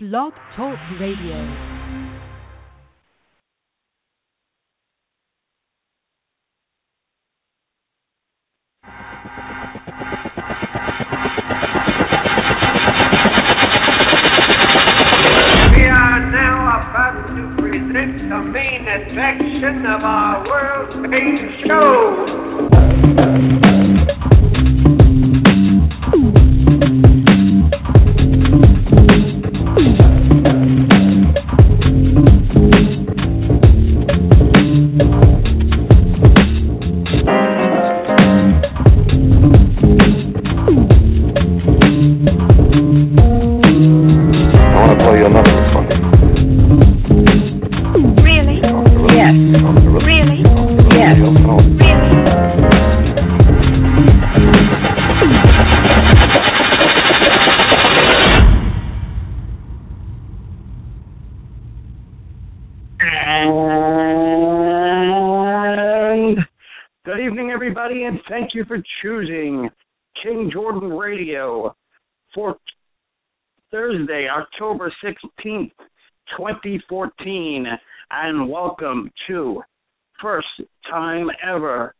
Blog Talk Radio. We are now about to present the main attraction of our world famous show. For choosing King Jordan Radio for Thursday, October 16th, 2014. And welcome to First Time Ever,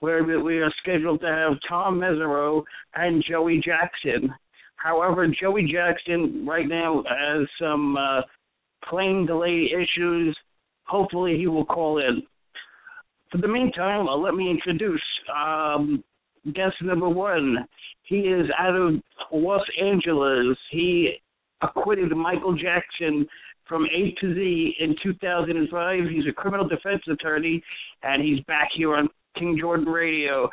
where we- are scheduled to have Tom Mesereau and Joey Jackson. However, Joey Jackson right now has some uh, plane delay issues. Hopefully, he will call in. For the meantime, uh, let me introduce um, guest number one. He is out of Los Angeles. He acquitted Michael Jackson from A to Z in 2005. He's a criminal defense attorney, and he's back here on King Jordan Radio.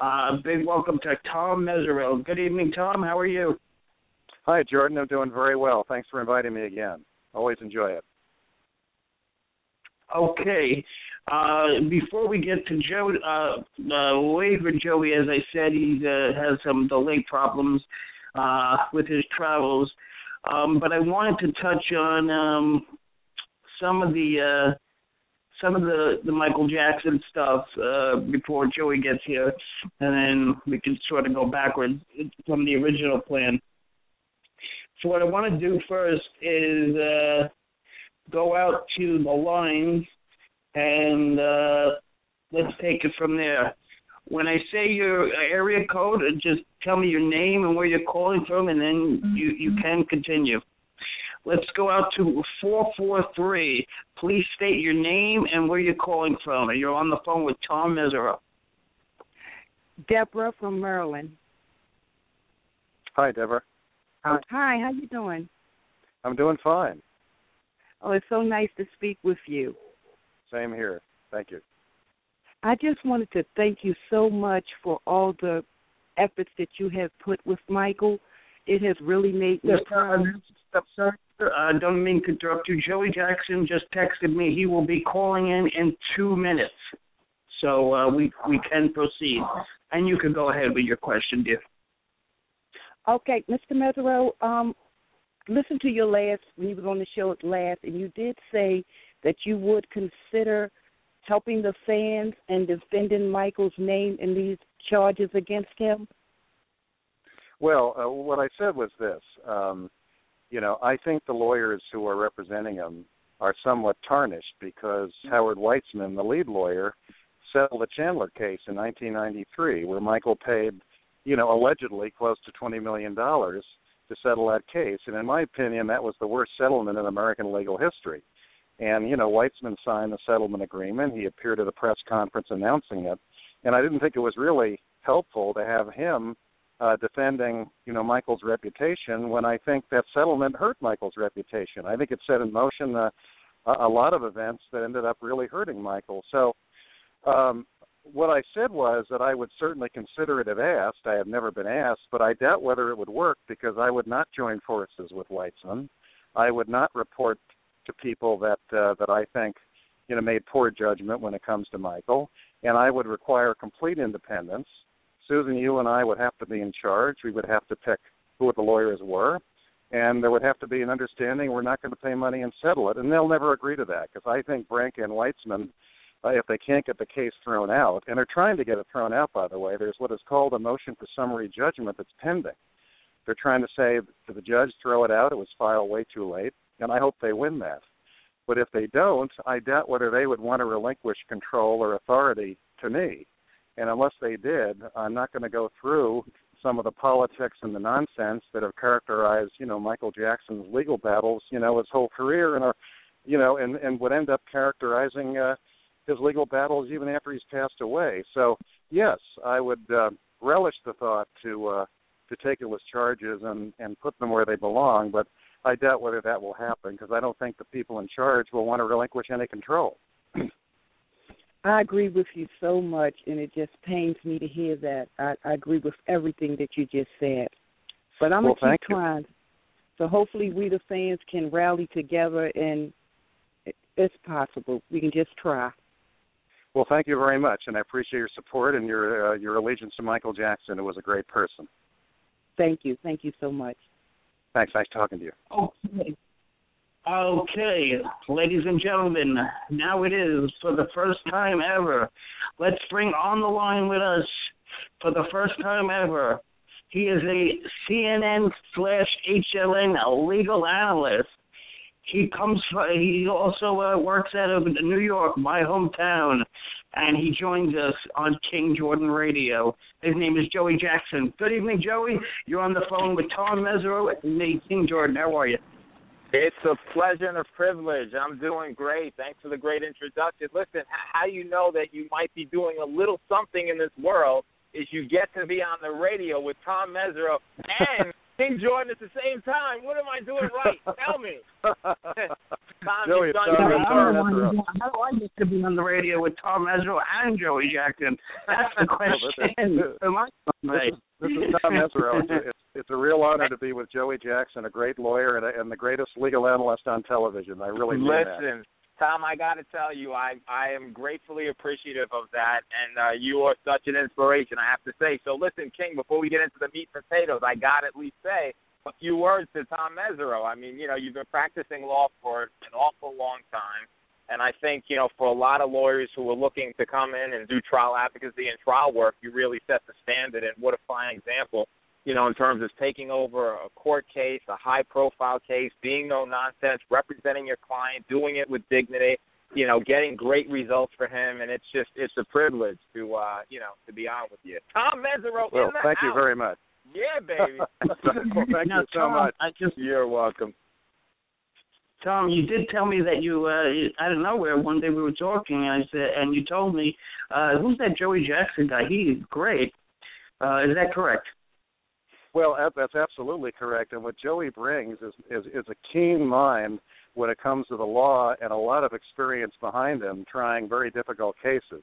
Uh, big welcome to Tom Mesereau. Good evening, Tom. How are you? Hi, Jordan. I'm doing very well. Thanks for inviting me again. Always enjoy it. Okay. Uh, before we get to Joe, uh, uh, for Joey. As I said, he uh, has some delay problems uh, with his travels. Um, but I wanted to touch on um, some of the uh, some of the, the Michael Jackson stuff uh, before Joey gets here, and then we can sort of go backwards from the original plan. So what I want to do first is uh, go out to the lines and uh, let's take it from there. When I say your area code, uh, just tell me your name and where you're calling from, and then you you can continue. Let's go out to four four three. Please state your name and where you're calling from. And you're on the phone with Tom Mesereau. Deborah from Maryland. Hi, Deborah. Hi, how you doing? I'm doing fine. Oh, it's so nice to speak with you. Same here. Thank you. I just wanted to thank you so much for all the efforts that you have put with Michael. It has really made me Yes, proud. I'm sorry. I don't mean to interrupt you. Joey Jackson just texted me. He will be calling in in two minutes, so uh, we we can proceed. And you can go ahead with your question, dear. Okay, Mr. Mesereau, um, listen to your last when you was on the show at last, and you did say that you would consider helping the fans and defending Michael's name in these charges against him. Well, uh, what I said was this. Um, you know, I think the lawyers who are representing him are somewhat tarnished because Howard Weitzman, the lead lawyer, settled the Chandler case in 1993, where Michael paid, you know, allegedly close to 20 million dollars to settle that case. And in my opinion, that was the worst settlement in American legal history. And you know, Weitzman signed the settlement agreement. He appeared at a press conference announcing it, and I didn't think it was really helpful to have him uh, defending, you know, Michael's reputation when I think that settlement hurt Michael's reputation. I think it set in motion a, a lot of events that ended up really hurting Michael. So, um, what I said was that I would certainly consider it if asked. I have never been asked, but I doubt whether it would work because I would not join forces with Weitzman. I would not report to people that uh, that I think you know made poor judgment when it comes to Michael, and I would require complete independence. Susan, you and I would have to be in charge. We would have to pick who the lawyers were, and there would have to be an understanding we're not going to pay money and settle it. And they'll never agree to that because I think Branca and Weitzman uh, if they can't get the case thrown out, and they're trying to get it thrown out, by the way, there's what is called a motion for summary judgment that's pending. They're trying to say to the judge, throw it out. It was filed way too late, and I hope they win that. But if they don't, I doubt whether they would want to relinquish control or authority to me. And unless they did, I'm not going to go through some of the politics and the nonsense that have characterized, you know, Michael Jackson's legal battles, you know, his whole career, and are, you know, and and would end up characterizing uh, his legal battles even after he's passed away. So yes, I would uh, relish the thought to uh, to take it with charges and and put them where they belong, but I doubt whether that will happen because I don't think the people in charge will want to relinquish any control. I agree with you so much, and it just pains me to hear that. I, I agree with everything that you just said. But I'm well, gonna keep trying. You. So hopefully, we the fans can rally together, and it's possible. We can just try. Well, thank you very much, and I appreciate your support and your uh, your allegiance to Michael Jackson. Who was a great person. Thank you. Thank you so much. Thanks. Nice talking to you. Okay. Okay, ladies and gentlemen, now it is for the first time ever. Let's bring on the line with us for the first time ever. He is a CNN slash HLN legal analyst. He comes. He also uh, works out of New York, my hometown, and he joins us on King Jordan Radio. His name is Joey Jackson. Good evening, Joey. You're on the phone with Tom Mesereau and me, King Jordan. How are you? It's a pleasure and a privilege. I'm doing great. Thanks for the great introduction. Listen, how you know that you might be doing a little something in this world is you get to be on the radio with Tom Mesereau and King Jordan at the same time. What am I doing right? Tell me. Tom, Joey, you've done Tom, great Tom, work. How do I get to be on the radio with Tom Mesereau and Joey Jackson? That's the question. Am I- This is, this is Tom Mesereau. It's, it's, it's a real honor to be with Joey Jackson, a great lawyer and, a, and the greatest legal analyst on television. I really mean that. Tom, I got to tell you, I I am gratefully appreciative of that, and uh, you are such an inspiration. I have to say. So, listen, King, before we get into the meat and potatoes, I got to at least say a few words to Tom Mesereau. I mean, you know, you've been practicing law for an awful long time, and I think you know, for a lot of lawyers who are looking to come in and do trial advocacy and trial work, you really set the standard. And what a fine example you know, in terms of taking over a court case, a high profile case, being no nonsense, representing your client, doing it with dignity, you know, getting great results for him and it's just it's a privilege to uh, you know, to be on with you. Tom Mesereau Well, in the thank you very much. Yeah, baby. well, thank Now, you so Tom, much. I just You're welcome. Tom, you did tell me that you uh out of nowhere one day we were talking and I said and you told me, uh, who's that Joey Jackson guy? He's great. Uh is that correct? Well, that's absolutely correct. And what Joey brings is, is is a keen mind when it comes to the law and a lot of experience behind him trying very difficult cases.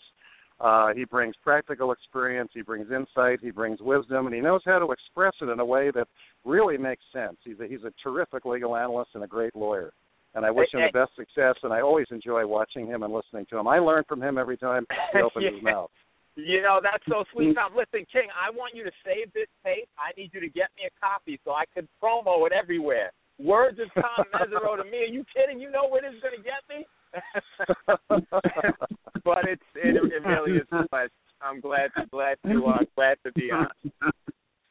Uh, he brings practical experience, he brings insight, he brings wisdom, and he knows how to express it in a way that really makes sense. He's a, he's a terrific legal analyst and a great lawyer. And I wish him the best success, and I always enjoy watching him and listening to him. I learn from him every time he opens his mouth. You know, that's so sweet, Tom. Listen, King, I want you to save this tape. I need you to get me a copy so I can promo it everywhere. Words of Tom Mesereau to me. Are you kidding? You know where this is going to get me? but it's it, it really is a pleasure. I'm glad glad to uh, glad to be on.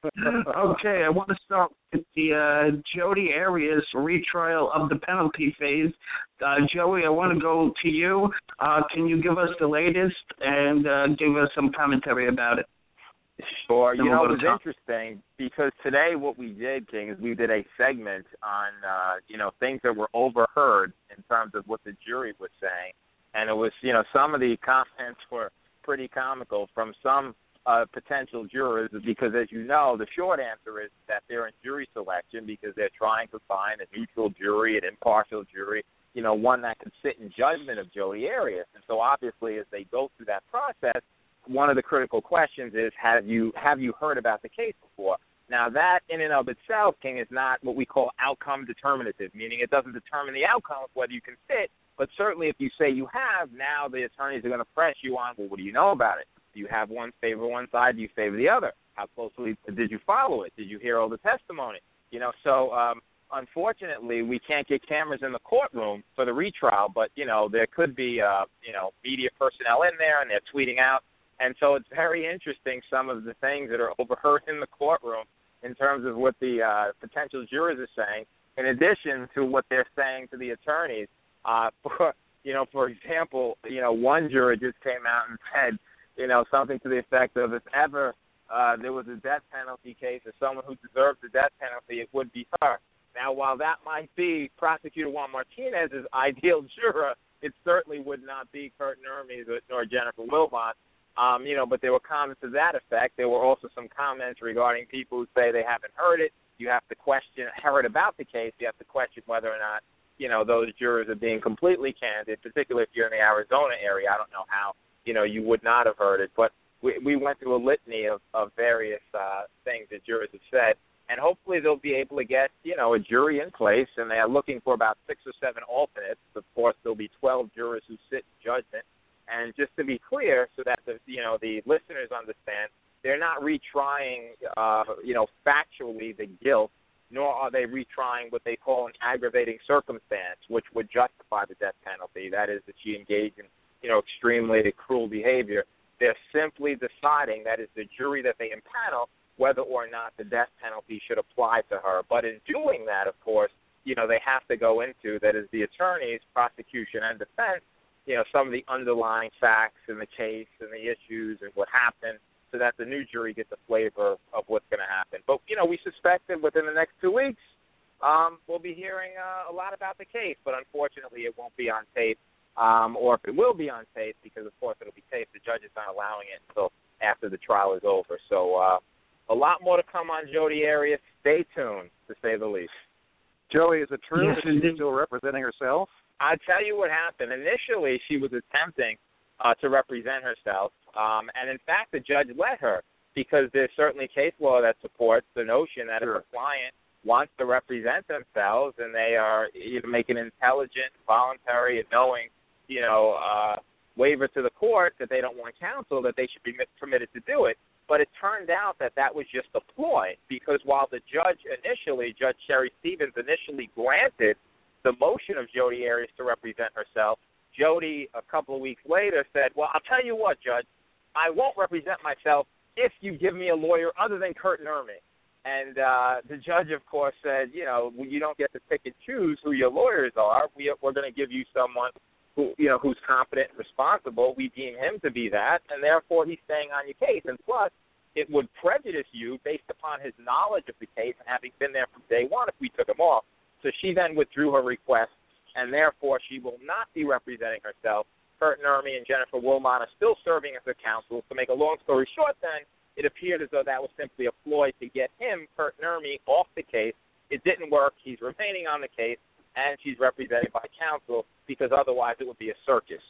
Okay, I want to start with the uh, Jodi Arias retrial of the penalty phase. Uh, Joey, I want to go to you. Uh, can you give us the latest and uh, give us some commentary about it? Sure. You know, it was Tom. interesting because today what we did, King, is we did a segment on, uh, you know, things that were overheard in terms of what the jury was saying. And it was, you know, some of the comments were pretty comical from some uh, potential jurors because, as you know, the short answer is that they're in jury selection because they're trying to find a neutral jury, an impartial jury, you know, one that could sit in judgment of Jodi Arias. And so, obviously, as they go through that process, one of the critical questions is have you have you heard about the case before? Now that in and of itself, King, is not what we call outcome determinative, meaning it doesn't determine the outcome of whether you can sit, but certainly if you say you have, now the attorneys are going to press you on, well, what do you know about it? Do you have one favor one side? Do you favor the other? How closely did you follow it? Did you hear all the testimony? You know, so um, unfortunately, we can't get cameras in the courtroom for the retrial, but you know, there could be uh, you know media personnel in there, and they're tweeting out and so it's very interesting some of the things that are overheard in the courtroom in terms of what the uh, potential jurors are saying, in addition to what they're saying to the attorneys. Uh, for, you know, for example, you know, one juror just came out and said, you know, something to the effect of if ever uh, there was a death penalty case or someone who deserved the death penalty, it would be her. Now, while that might be Prosecutor Juan Martinez's ideal juror, it certainly would not be Kurt Nurmi nor Jennifer Wilmot. Um, you know, but there were comments to that effect. There were also some comments regarding people who say they haven't heard it. You have to question heard about the case. You have to question whether or not you know those jurors are being completely candid, particularly if you're in the Arizona area. I don't know how you know you would not have heard it, but we, we went through a litany of, of various uh, things that jurors have said, and hopefully they'll be able to get you know a jury in place, and they are looking for about six or seven alternates. Of course, there'll be 12 jurors who sit in judgment, and just to be clear, so that the you know the listeners understand, they're not retrying uh, you know factually the guilt nor are they retrying what they call an aggravating circumstance, which would justify the death penalty. That is, that she engaged in, you know, extremely cruel behavior. They're simply deciding, that is, the jury that they impanel, whether or not the death penalty should apply to her. But in doing that, of course, you know, they have to go into, that is, the attorneys, prosecution, and defense, you know, some of the underlying facts in the case and the issues and what happened so that the new jury gets a flavor of what's going to happen. But you know, we suspect that within the next two weeks, um, we'll be hearing uh, a lot about the case. But unfortunately, it won't be on tape, um, or if it will be on tape, because of course it'll be taped. The judge is not allowing it until after the trial is over. So uh, a lot more to come on Jodi Arias. Stay tuned, to say the least. Joey, is it true Yes, that she's indeed. still representing herself? I'll tell you what happened. Initially, she was attempting uh, to represent herself, um, and in fact, the judge let her because there's certainly case law that supports the notion that Sure. if a client wants to represent themselves and they are you know, make an intelligent, voluntary, and knowing, you know, uh, waiver to the court that they don't want counsel, that they should be permitted to do it. But it turned out that that was just a ploy because while the judge initially, Judge Sherry Stephens, initially granted the motion of Jodi Arias to represent herself, Jodi a couple of weeks later said, "Well, I'll tell you what, Judge, I won't represent myself if you give me a lawyer other than Kurt Nurmi." And uh, the judge, of course, said, "You know, you don't get to pick and choose who your lawyers are. We, we're going to give you someone who, you know, who's competent and responsible. We deem him to be that, and therefore he's staying on your case. And plus, it would prejudice you based upon his knowledge of the case and having been there from day one if we took him off." So she then withdrew her request and therefore she will not be representing herself. Kurt Nurmi and Jennifer Wilmot are still serving as her counsel. To make a long story short, then, it appeared as though that was simply a ploy to get him, Kurt Nurmi, off the case. It didn't work. He's remaining on the case, and she's represented by counsel because otherwise it would be a circus.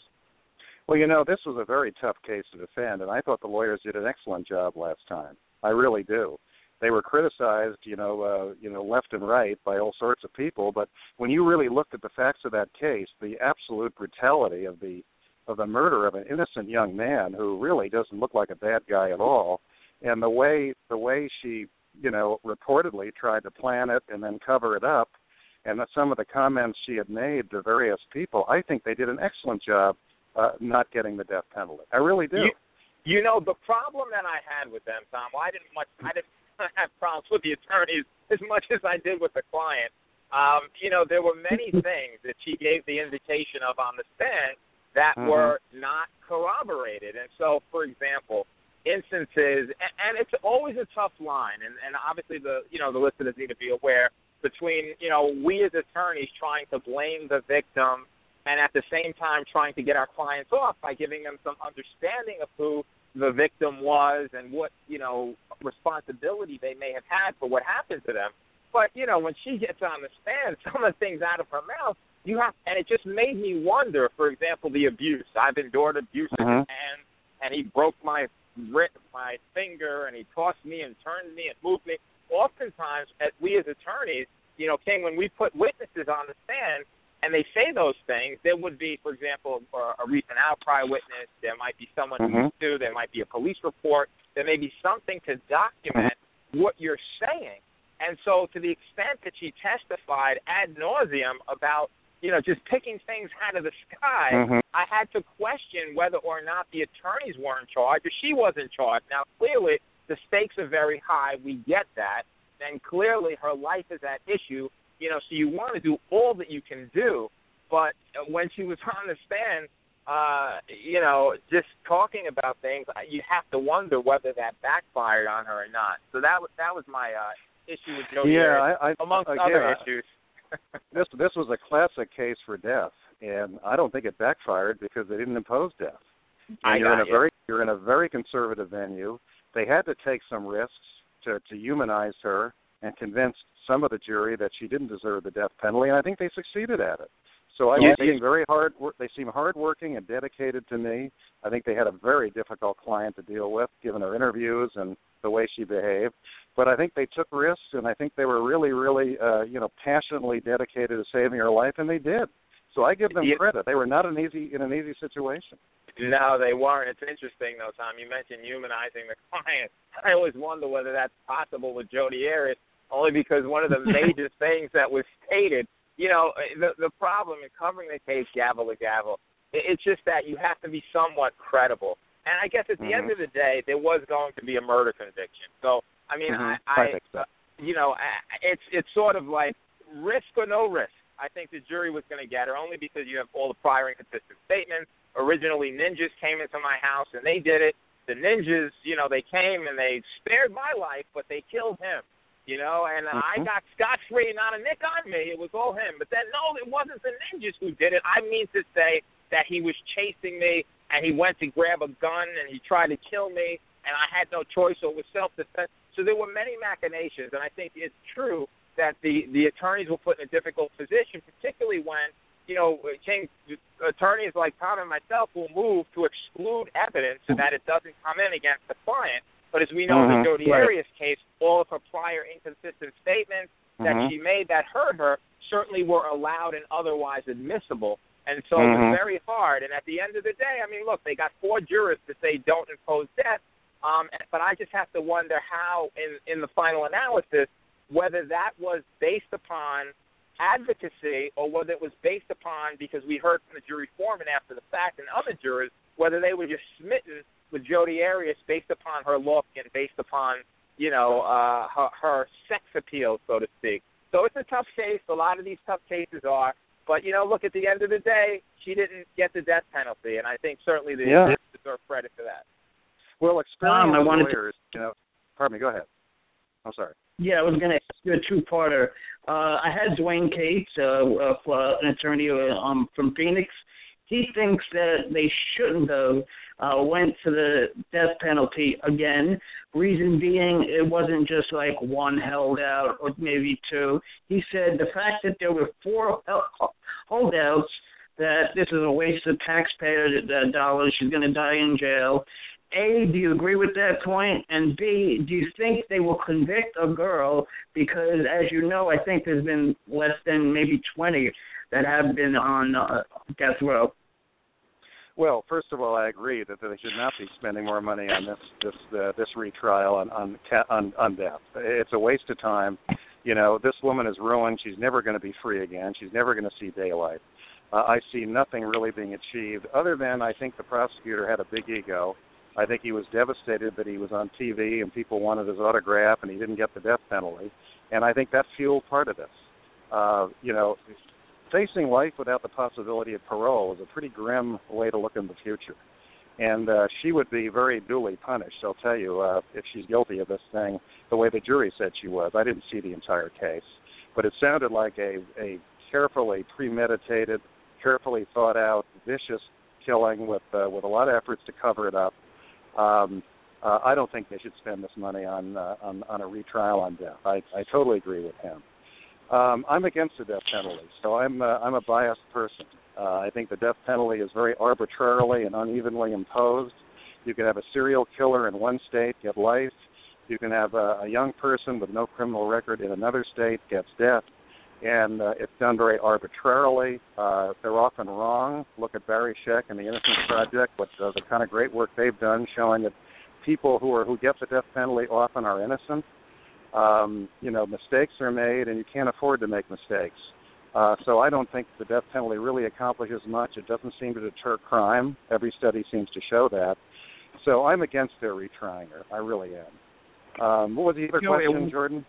Well, you know, this was a very tough case to defend, and I thought the lawyers did an excellent job last time. I really do. They were criticized, you know, uh, you know, left and right by all sorts of people, but when you really looked at the facts of that case, the absolute brutality of the of the murder of an innocent young man who really doesn't look like a bad guy at all, and the way the way she, you know, reportedly tried to plan it and then cover it up, and that some of the comments she had made to various people, I think they did an excellent job uh, not getting the death penalty. I really do. You, you know, the problem that I had with them, Tom, well, I didn't much, I didn't have problems with the attorneys as much as I did with the client. Um, you know, there were many things that she gave the indication of on the stand that Mhm. were not corroborated. And so, for example, instances, and, and it's always a tough line, and, and obviously the, you know, the listeners need to be aware between, you know, we as attorneys trying to blame the victim and at the same time trying to get our clients off by giving them some understanding of who the victim was and what you know responsibility they may have had for what happened to them. But you know, when she gets on the stand, some of the things out of her mouth, you have, and it just made me wonder. For example, the abuse. I've endured abuse Mhm. his hands, and he broke my my finger, and he tossed me and turned me and moved me. Oftentimes, as we as attorneys, you know, King, when we put witnesses on the stand, and they say those things, there would be, for example, a a recent outcry witness. There might be someone Mhm. who's sued. There might be a police report. There may be something to document what you're saying. And so, to the extent that she testified ad nauseum about, you know, just picking things out of the sky, Mhm. I had to question whether or not the attorneys were in charge or she was in charge. Now, clearly, the stakes are very high. We get that. and clearly her life is at issue. You know, so you want to do all that you can do, but when she was on the stand, uh, you know, just talking about things, you have to wonder whether that backfired on her or not. So that was that was my uh, issue with Jodi yeah, I, I, amongst again, other issues. this this was a classic case for death, and I don't think it backfired because they didn't impose death. And I you're in a you. very you're in a very conservative venue. They had to take some risks to to humanize her and convince some of the jury that she didn't deserve the death penalty, and I think they succeeded at it. So I Yeah, they seem very hard. They seem hardworking and dedicated to me. I think they had a very difficult client to deal with, given her interviews and the way she behaved. But I think they took risks, and I think they were really, really, uh, you know, passionately dedicated to saving her life, and they did. So I give them Yeah. credit. They were not an easy in an easy situation. No, they weren't. It's interesting though, Tom. You mentioned humanizing the client. I always wonder whether that's possible with Jodi Arias, only because one of the major things that was stated, you know, the the problem in covering the case gavel to gavel, it, it's just that you have to be somewhat credible. And I guess at the end Mhm. of the day, there was going to be a murder conviction. So I mean, Mhm. I, I, I uh, you know, I- it's it's sort of like risk or no risk. I think the jury was going to get her only because you have all the prior inconsistent statements. Originally, ninjas came into my house and they did it. The ninjas, you know, they came and they spared my life, but they killed him. You know, and I Mhm. got scot free, not a nick on me. It was all him. But then, no, it wasn't the ninjas who did it. I mean to say that he was chasing me and he went to grab a gun and he tried to kill me, and I had no choice, so it was self defense. So there were many machinations, and I think it's true that the the attorneys were put in a difficult position, particularly when you know King attorneys like Tom and myself will move to exclude evidence so that it doesn't come in against the client. But as we know in Mhm, the Jodi right. Arias case, all of her prior inconsistent statements that Mhm. she made that hurt her certainly were allowed and otherwise admissible. And so it Mhm. was very hard. And at the end of the day, I mean, look, they got four jurors to say don't impose death. Um, but I just have to wonder how, in in the final analysis, whether that was based upon advocacy or whether it was based upon because we heard from the jury foreman after the fact and other jurors whether they were just smitten with Jodi Arias based upon her look and based upon you know uh, her, her sex appeal, so to speak. So it's a tough case. A lot of these tough cases are. But you know, look at the end of the day, she didn't get the death penalty, and I think certainly the Yeah. deserve credit for that. Well, experienced Tom, I wanted to- you know. Pardon me. Go ahead. I'm sorry. Yeah, I was going to ask you a two-parter. Uh, I had Dwane Cates, uh, uh, uh, an attorney uh, um, from Phoenix. He thinks that they shouldn't have uh, went to the death penalty again. Reason being, it wasn't just like one held out or maybe two. He said the fact that there were four holdouts, that this is a waste of taxpayer dollars. She's going to die in jail. A, do you agree with that point? And B, do you think they will convict a girl? Because as you know, I think there's been less than maybe 20 that have been on uh, death row. Well, first of all, I agree that they should not be spending more money on this this uh, this retrial on on, on on death. It's a waste of time. You know, this woman is ruined. She's never going to be free again. She's never going to see daylight. Uh, I see nothing really being achieved other than I think the prosecutor had a big ego. I think he was devastated that he was on TV and people wanted his autograph and he didn't get the death penalty. And I think that fueled part of this. Uh, you know, facing life without the possibility of parole is a pretty grim way to look in the future. And uh, she would be very duly punished, I'll tell you, uh, if she's guilty of this thing, the way the jury said she was. I didn't see the entire case, but it sounded like a, a carefully premeditated, carefully thought out, vicious killing with uh, with a lot of efforts to cover it up. Um, uh, I don't think they should spend this money on uh, on, on a retrial on death. I, I totally agree with him. Um, I'm against the death penalty, so I'm uh, I'm a biased person. Uh, I think the death penalty is very arbitrarily and unevenly imposed. You can have a serial killer in one state get life. You can have a, a young person with no criminal record in another state gets death, and uh, it's done very arbitrarily. Uh, they're often wrong. Look at Barry Scheck and the Innocence Project, what uh, the kind of great work they've done, showing that people who are who get the death penalty often are innocent. Um, you know, mistakes are made, and you can't afford to make mistakes. Uh, so I don't think the death penalty really accomplishes much. It doesn't seem to deter crime. Every study seems to show that. So I'm against their retrying her. I really am. Um, what was the other Joey, question, Jordan?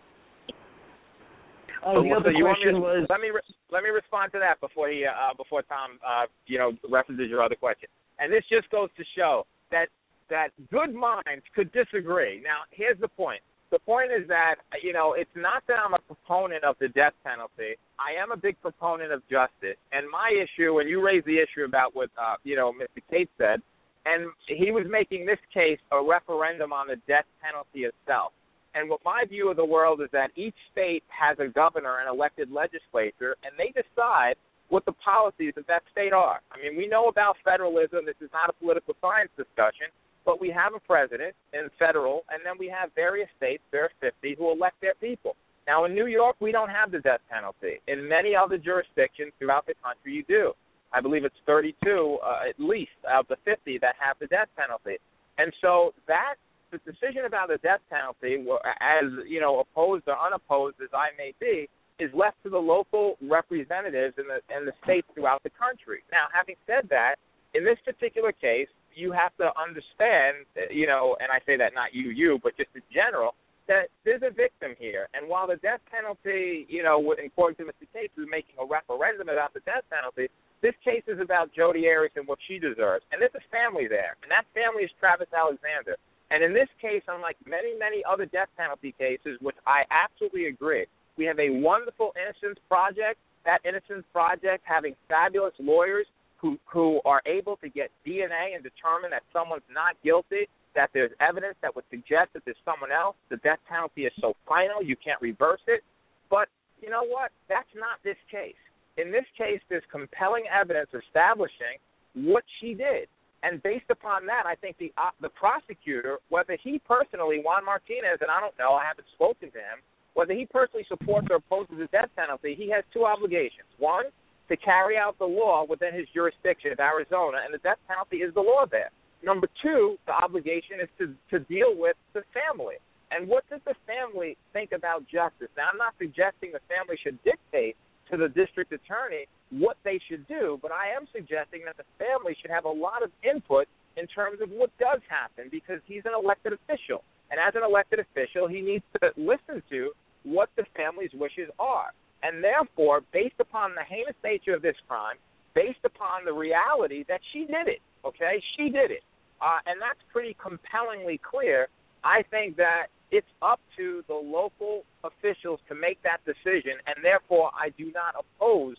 Oh, the so, other so you me question was let me re- let me respond to that before he uh, before Tom uh, you know references your other question. And this just goes to show that that good minds could disagree. Now, here's the point. The point is that you know it's not that I'm a proponent of the death penalty. I am a big proponent of justice. And my issue, and you raised the issue about what uh, you know Mr. Cates said, and he was making this case a referendum on the death penalty itself. And what my view of the world is that each state has a governor and elected legislature, and they decide what the policies of that state are. I mean, we know about federalism. This is not a political science discussion, but we have a president in federal, and then we have various states, there are 50, who elect their people. Now, in New York, we don't have the death penalty. In many other jurisdictions throughout the country, you do. I believe it's 32 uh, at least out of the 50 that have the death penalty. And so that the decision about the death penalty, as you know, opposed or unopposed as I may be, is left to the local representatives in the in the states throughout the country. Now, having said that, in this particular case, you have to understand, uh, you know, and I say that not you, you, but just in general, that there's a victim here. And while the death penalty, you know, according to Mr. Cates, is making a referendum about the death penalty, this case is about Jodi Arias and what she deserves. And there's a family there, and that family is Travis Alexander. And in this case, unlike many, many other death penalty cases, which I absolutely agree, we have a wonderful innocence project. That innocence project having fabulous lawyers who who are able to get DNA and determine that someone's not guilty, that there's evidence that would suggest that there's someone else. The death penalty is so final you can't reverse it. But you know what? That's not this case. In this case, there's compelling evidence establishing what she did. And based upon that, I think the uh, the prosecutor, whether he personally, Juan Martinez, and I don't know, I haven't spoken to him, whether he personally supports or opposes the death penalty, he has two obligations. One, to carry out the law within his jurisdiction of Arizona, and the death penalty is the law there. Number two, the obligation is to to deal with the family. And what does the family think about justice? Now, I'm not suggesting the family should dictate to the district attorney what they should do, but I am suggesting that the family should have a lot of input in terms of what does happen because he's an elected official. And as an elected official, he needs to listen to what the family's wishes are. And therefore, based upon the heinous nature of this crime, based upon the reality that she did it, okay? She did it. Uh, and that's pretty compellingly clear. I think that it's up to the local officials to make that decision, and therefore I do not oppose,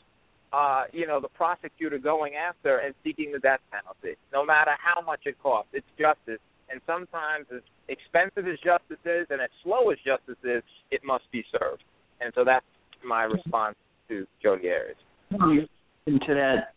uh, you know, the prosecutor going after and seeking the death penalty, no matter how much it costs. It's justice, and sometimes as expensive as justice is and as slow as justice is, it must be served. And so that's my response to Jodi Arias. Into that,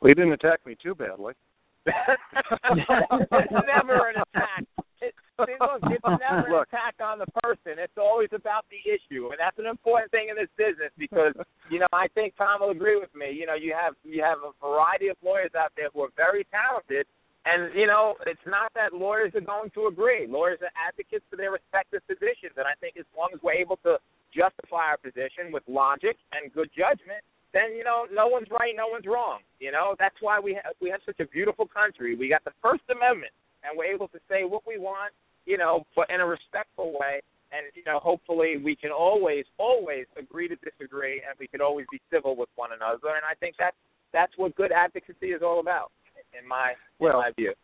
Well, he didn't attack me too badly. it's never an attack. It, see, look, it's never an Look. attack on the person. It's always about the issue, and that's an important thing in this business because you know I think Tom will agree with me. You know, you have you have a variety of lawyers out there who are very talented, and you know it's not that lawyers are going to agree. Lawyers are advocates for their respective positions, and I think as long as we're able to justify our position with logic and good judgment, then you know no one's right, no one's wrong. You know that's why we have we have such a beautiful country. We got the First Amendment, and we're able to say what we want, you know, but in a respectful way. And you know, hopefully, we can always, always agree to disagree, and we can always be civil with one another. And I think that's that's what good advocacy is all about, in my Well, in my view.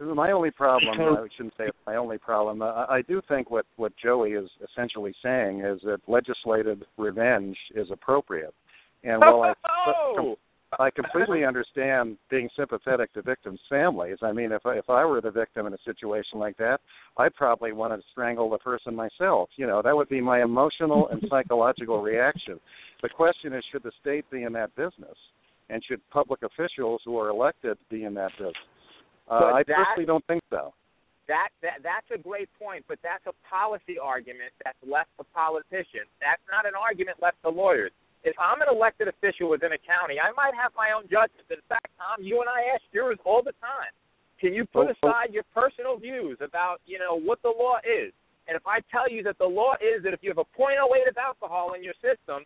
My only problem. I shouldn't say it's my only problem. Uh, I do think what what Joey is essentially saying is that legislated revenge is appropriate. And while I I completely understand being sympathetic to victims' families. I mean, if I, if I were the victim in a situation like that, I'd probably want to strangle the person myself. You know, that would be my emotional and psychological reaction. The question is, should the state be in that business, and should public officials who are elected be in that business? Uh, I that- personally don't think so. that that that's a great point, but that's a policy argument that's left to politicians. That's not an argument left to lawyers. If I'm an elected official within a county, I might have my own judgment. In fact, Tom, you and I ask jurors all the time, can you put Oh, oh. aside your personal views about, you know, what the law is? And if I tell you that the law is that if you have a .08 of alcohol in your system,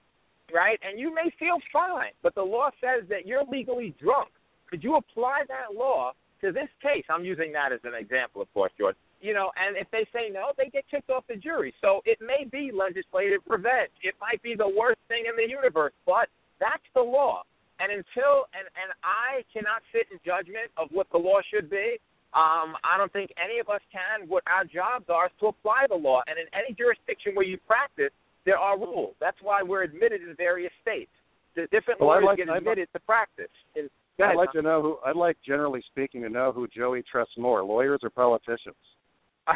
right, and you may feel fine, but the law says that you're legally drunk, could you apply that law to this case? I'm using that as an example, of course, George. you know, and if they say no, they get kicked off the jury. So it may be legislative revenge. It might be the worst thing in the universe, but that's the law. And until and and I cannot sit in judgment of what the law should be. Um, I don't think any of us can. What our jobs are is to apply the law. And in any jurisdiction where you practice, there are rules. That's why we're admitted in various states. The different Well, lawyers like- get admitted to practice. And, go I'd like Tom. to know who. I'd like, generally speaking, to know who Joey trusts more, lawyers or politicians.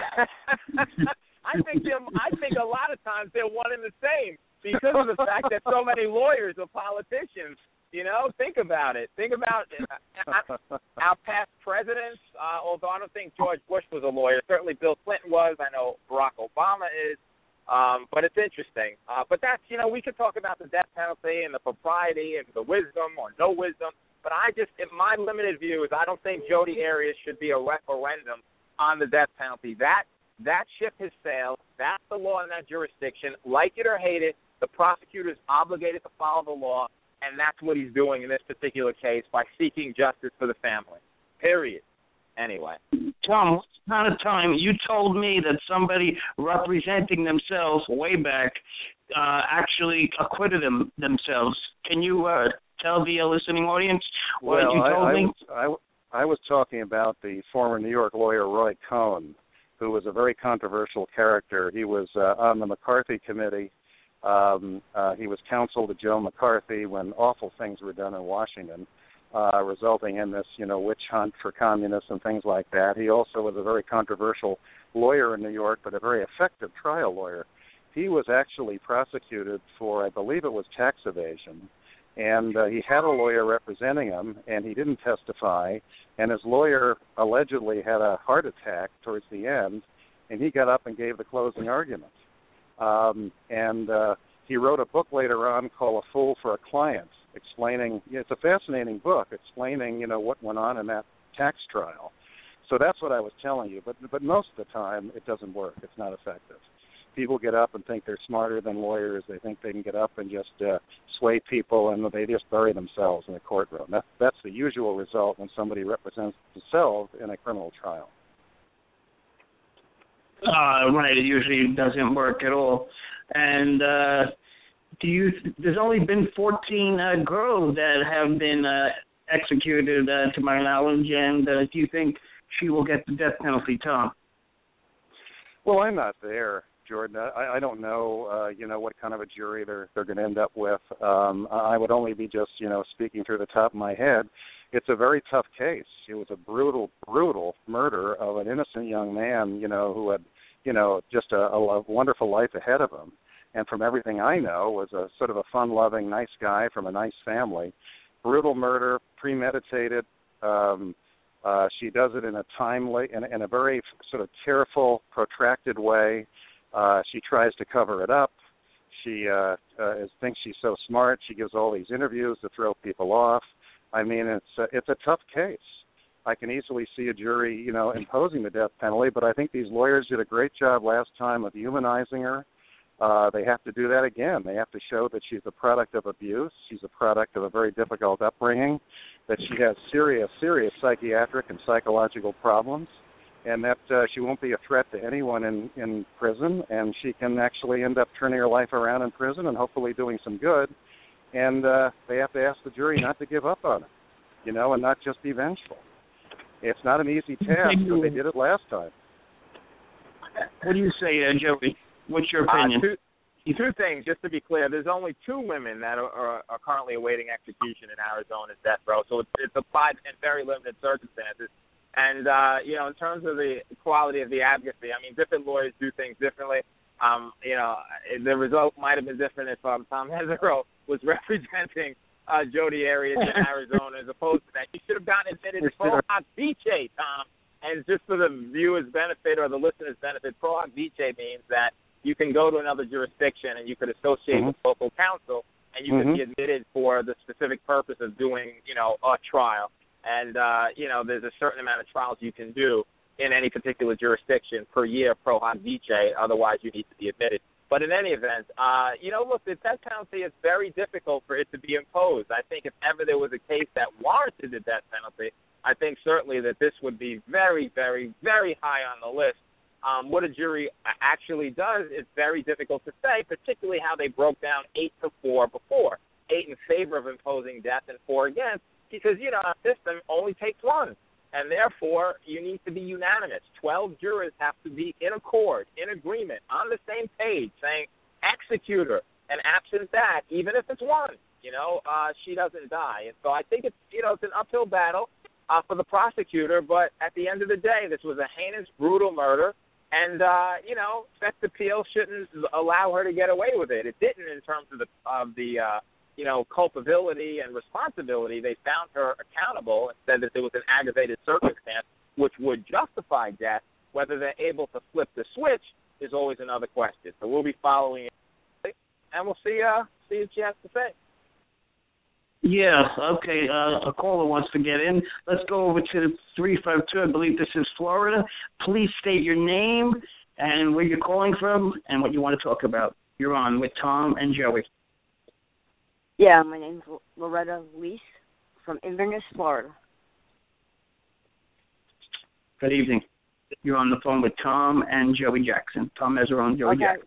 I think they're, I think a lot of times they're one and the same because of the fact that so many lawyers are politicians. You know, think about it. Think about uh, our past presidents. Uh, although I don't think George Bush was a lawyer, certainly Bill Clinton was. I know Barack Obama is. Um, but it's interesting. Uh, but that's you know we could talk about the death penalty and the propriety and the wisdom or no wisdom. But I just, in my limited view, is I don't think Jodi Arias should be a referendum on the death penalty. That that ship has sailed. That's the law in that jurisdiction. Like it or hate it, the prosecutor is obligated to follow the law, and that's what he's doing in this particular case by seeking justice for the family. Period. Anyway. Tom, once upon a time you told me that somebody representing themselves way back uh, actually acquitted them themselves. Can you uh, tell the uh, listening audience what well, you told I, I, me? was, I, I was talking about the former New York lawyer Roy Cohn, who was a very controversial character. He was uh, on the McCarthy committee. Um, uh, he was counsel to Joe McCarthy when awful things were done in Washington, uh, resulting in this, you know, witch hunt for communists and things like that. He also was a very controversial lawyer in New York, but a very effective trial lawyer. He was actually prosecuted for, I believe it was tax evasion, and uh, he had a lawyer representing him, and he didn't testify. And his lawyer allegedly had a heart attack towards the end, and he got up and gave the closing argument. Um, and uh, he wrote a book later on called "A Fool for a Client," explaining. It's a fascinating book, explaining you know what went on in that tax trial. So that's what I was telling you. But but most of the time, it doesn't work. It's not effective. People get up and think they're smarter than lawyers. They think they can get up and just uh, sway people, and they just bury themselves in the courtroom. That's that's the usual result when somebody represents themselves in a criminal trial. Uh, right, it usually doesn't work at all. And uh, do you? There's only been 14 uh, girls that have been uh, executed, uh, to my knowledge. And uh, do you think she will get the death penalty, Tom? Well, I'm not there, Jordan. I, I don't know, uh, you know, what kind of a jury they're they're going to end up with. Um, I would only be just, you know, speaking through the top of my head. It's a very tough case. It was a brutal, brutal murder of an innocent young man, you know, who had, you know, just a, a wonderful life ahead of him. And from everything I know, was a sort of a fun-loving, nice guy from a nice family. Brutal murder, premeditated. Um, uh, she does it in a timely, in, in a very sort of careful, protracted way. Uh, she tries to cover it up. She uh, uh, thinks she's so smart. She gives all these interviews to throw people off. I mean, it's a, it's a tough case. I can easily see a jury, you know, imposing the death penalty, but I think these lawyers did a great job last time of humanizing her. Uh, they have to do that again. They have to show that she's a product of abuse. She's a product of a very difficult upbringing. That she has serious, serious psychiatric and psychological problems, and that uh, she won't be a threat to anyone in in prison. And she can actually end up turning her life around in prison and hopefully doing some good. And uh, they have to ask the jury not to give up on it, you know, and not just be vengeful. It's not an easy task, but they did it last time. What do you say, uh, Joey? What's your Uh, opinion? two, two things, just to be clear. There's only two women that are, are, are currently awaiting execution in Arizona's death row, so it's, it's applied in very limited circumstances. And uh, you know, in terms of the quality of the advocacy, I mean, different lawyers do things differently. Um, you know, the result might have been different if um, Tom Mesereau was representing uh, Jodi Arias in Arizona as opposed to that. You should have gotten admitted to Pro Hoc Vice, Tom. And just for the viewer's benefit or the listener's benefit, Pro Hoc Vice means that you can go to another jurisdiction and you could associate Mhm. with local counsel and you Mhm. could be admitted for the specific purpose of doing, you know, a trial. And uh, you know, there's a certain amount of trials you can do in any particular jurisdiction per year pro hoc vice. Otherwise, you need to be admitted. But in any event, uh, you know, look, the death penalty is very difficult for it to be imposed. I think if ever there was a case that warranted the death penalty, I think certainly that this would be very, very, very high on the list Um, what a jury actually does is very difficult to say, particularly how they broke down eight to four before, eight in favor of imposing death and four against, because you know our system only takes one, and therefore you need to be unanimous. Twelve jurors have to be in accord, in agreement, on the same page, saying execute her, and absent that, even if it's one, you know, uh, she doesn't die. And so I think it's you know it's an uphill battle uh, for the prosecutor, but at the end of the day, this was a heinous, brutal murder and uh, you know, sex appeal shouldn't allow her to get away with it. It didn't in terms of the of the uh, you know culpability and responsibility. They found her accountable and said that there was an aggravated circumstance which would justify death. Whether they're able to flip the switch is always another question. So we'll be following it, and we'll see uh see what she has to say. Yeah, okay. Uh, a caller wants to get in. Let's go over to 352. I believe this is Florida. Please state your name and where you're calling from and what you want to talk about. You're on with Tom and Joey. Yeah, my name's Loretta Lease from Inverness, Florida. Good evening. You're on the phone with Tom and Joey Jackson. Tom Mesereau, Joey okay. Jackson.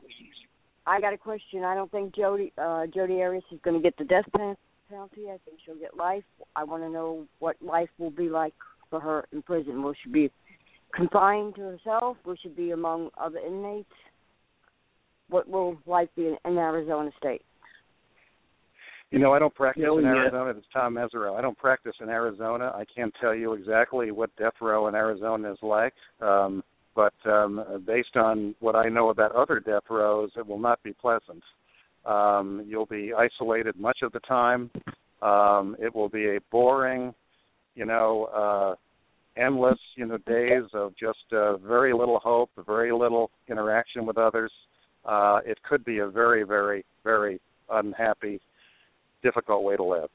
I got a question. I don't think Jodi uh, Jodi Arias is going to get the death penalty penalty. I think she'll get life. I want to know what life will be like for her in prison. Will she be confined to herself? Will she be among other inmates? What will life be in, in Arizona State? You know, I don't practice Oh, in. Arizona. It's Tom Mesereau. I don't practice in Arizona. I can't tell you exactly what death row in Arizona is like. Um, but um, based on what I know about other death rows, it will not be pleasant. Um, you'll be isolated much of the time. Um, it will be a boring, you know, uh, endless, you know, days of just uh, very little hope, very little interaction with others. Uh, it could be a very, very, very unhappy, difficult way to live.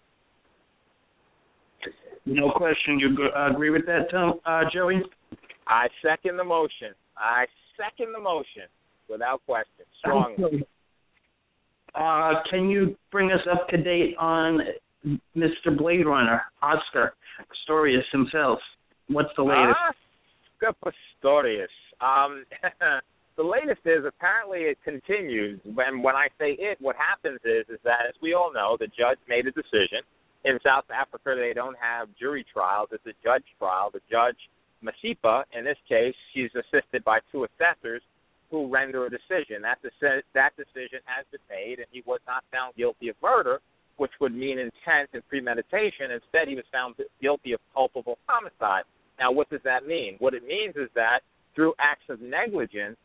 No question. You uh, agree with that, Tom, uh, Joey? I second the motion. I second the motion without question, strongly. Uh, can you bring us up to date on Mr. Blade Runner, Oscar Pistorius himself? What's the latest? Oscar Pistorius. Um, the latest is apparently it continues. When when I say it, what happens is is that as we all know, the judge made a decision. In South Africa, they don't have jury trials; it's a judge trial. The judge Masipa, in this case, she's assisted by two assessors who render a decision. That deci- that decision has been made, and he was not found guilty of murder, which would mean intent and premeditation. Instead, he was found guilty of culpable homicide. Now, what does that mean? What it means is that through acts of negligence,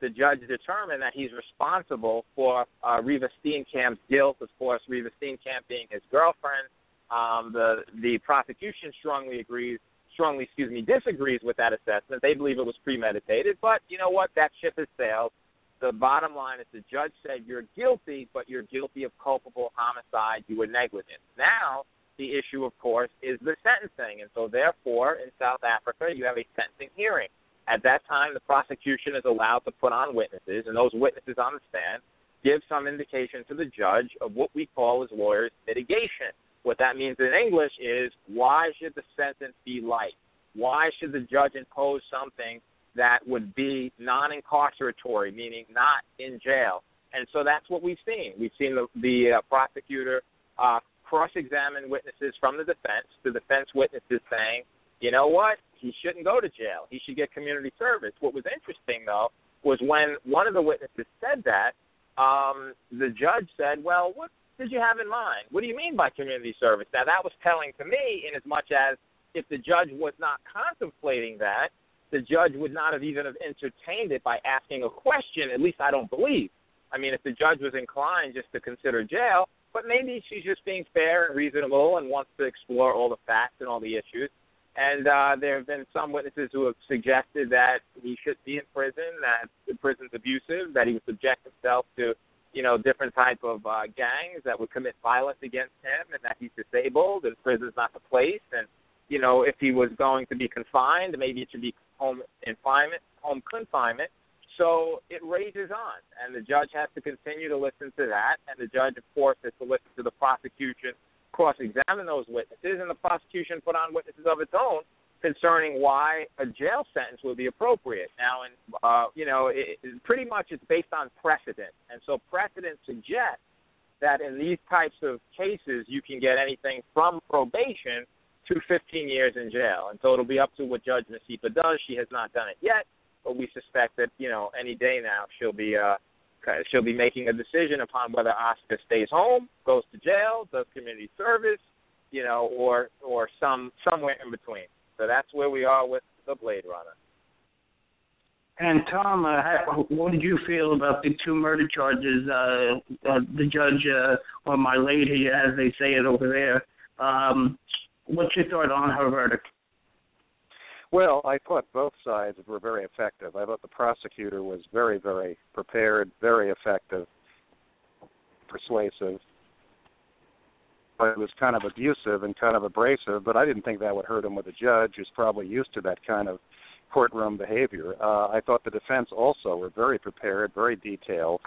the judge determined that he's responsible for uh, Reeva Steenkamp's guilt. Of course, Reeva Steenkamp being his girlfriend. Um, the the prosecution strongly agrees, strongly excuse me, disagrees with that assessment. They believe it was premeditated, but you know what? That ship has sailed. The bottom line is the judge said you're guilty, but you're guilty of culpable homicide. You were negligent. Now the issue, of course, is the sentencing, and so therefore in South Africa you have a sentencing hearing. At that time, the prosecution is allowed to put on witnesses, and those witnesses on the stand give some indication to the judge of what we call as lawyers mitigation. What that means in English is why should the sentence be light? Why should the judge impose something that would be non incarceratory, meaning not in jail? And so that's what we've seen. We've seen the, the uh, prosecutor uh, cross examine witnesses from the defense, the defense witnesses saying, you know what, he shouldn't go to jail. He should get community service. What was interesting, though, was when one of the witnesses said that, um, the judge said, well, what did you have in mind? What do you mean by community service? Now, that was telling to me in as much as if the judge was not contemplating that, the judge would not have even have entertained it by asking a question, at least I don't believe. I mean, if the judge was inclined just to consider jail, but maybe she's just being fair and reasonable and wants to explore all the facts and all the issues. And uh, there have been some witnesses who have suggested that he should be in prison, that the prison's abusive, that he would subject himself to, you know, different type of uh, gangs that would commit violence against him, and that he's disabled, and prison's not the place. And you know, if he was going to be confined, maybe it should be home confinement, home confinement. So it rages on, and the judge has to continue to listen to that, and the judge, of course, has to listen to the prosecution cross-examine those witnesses, and the prosecution put on witnesses of its own concerning why a jail sentence would be appropriate. Now, and uh, you know, it, it, pretty much it's based on precedent, and so precedent suggests that in these types of cases you can get anything from probation to 15 years in jail, and so it'll be up to what Judge Masipa does. She has not done it yet, but we suspect that you know any day now she'll be uh, she'll be making a decision upon whether Oscar stays home, goes to jail, does community service, you know, or or some somewhere in between. So that's where we are with the Blade Runner. And Tom, uh, what did you feel about the two murder charges? Uh, uh, the judge, uh, or my lady, as they say it over there. Um, what's your thought on her verdict? Well, I thought both sides were very effective. I thought the prosecutor was very, very prepared, very effective, persuasive. But it was kind of abusive and kind of abrasive, but I didn't think that would hurt him with a judge who's probably used to that kind of courtroom behavior. Uh, I thought the defense also were very prepared, very detailed,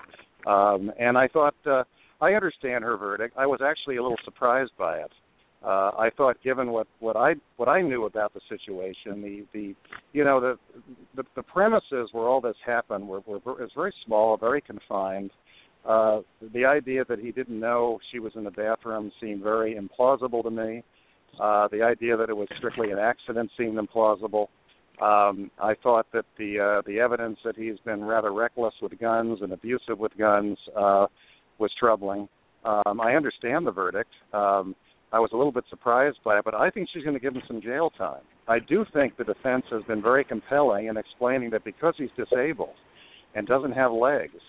um, and I thought uh, I understand her verdict. I was actually a little surprised by it. Uh, I thought, given what what I what I knew about the situation, the the you know the the, the premises where all this happened were were was very small, very confined. Uh, the idea that he didn't know she was in the bathroom seemed very implausible to me. Uh, the idea that it was strictly an accident seemed implausible. Um, I thought that the uh, the evidence that he's been rather reckless with guns and abusive with guns uh, was troubling. Um, I understand the verdict. Um, I was a little bit surprised by it, but I think she's going to give him some jail time. I do think the defense has been very compelling in explaining that because he's disabled and doesn't have legs,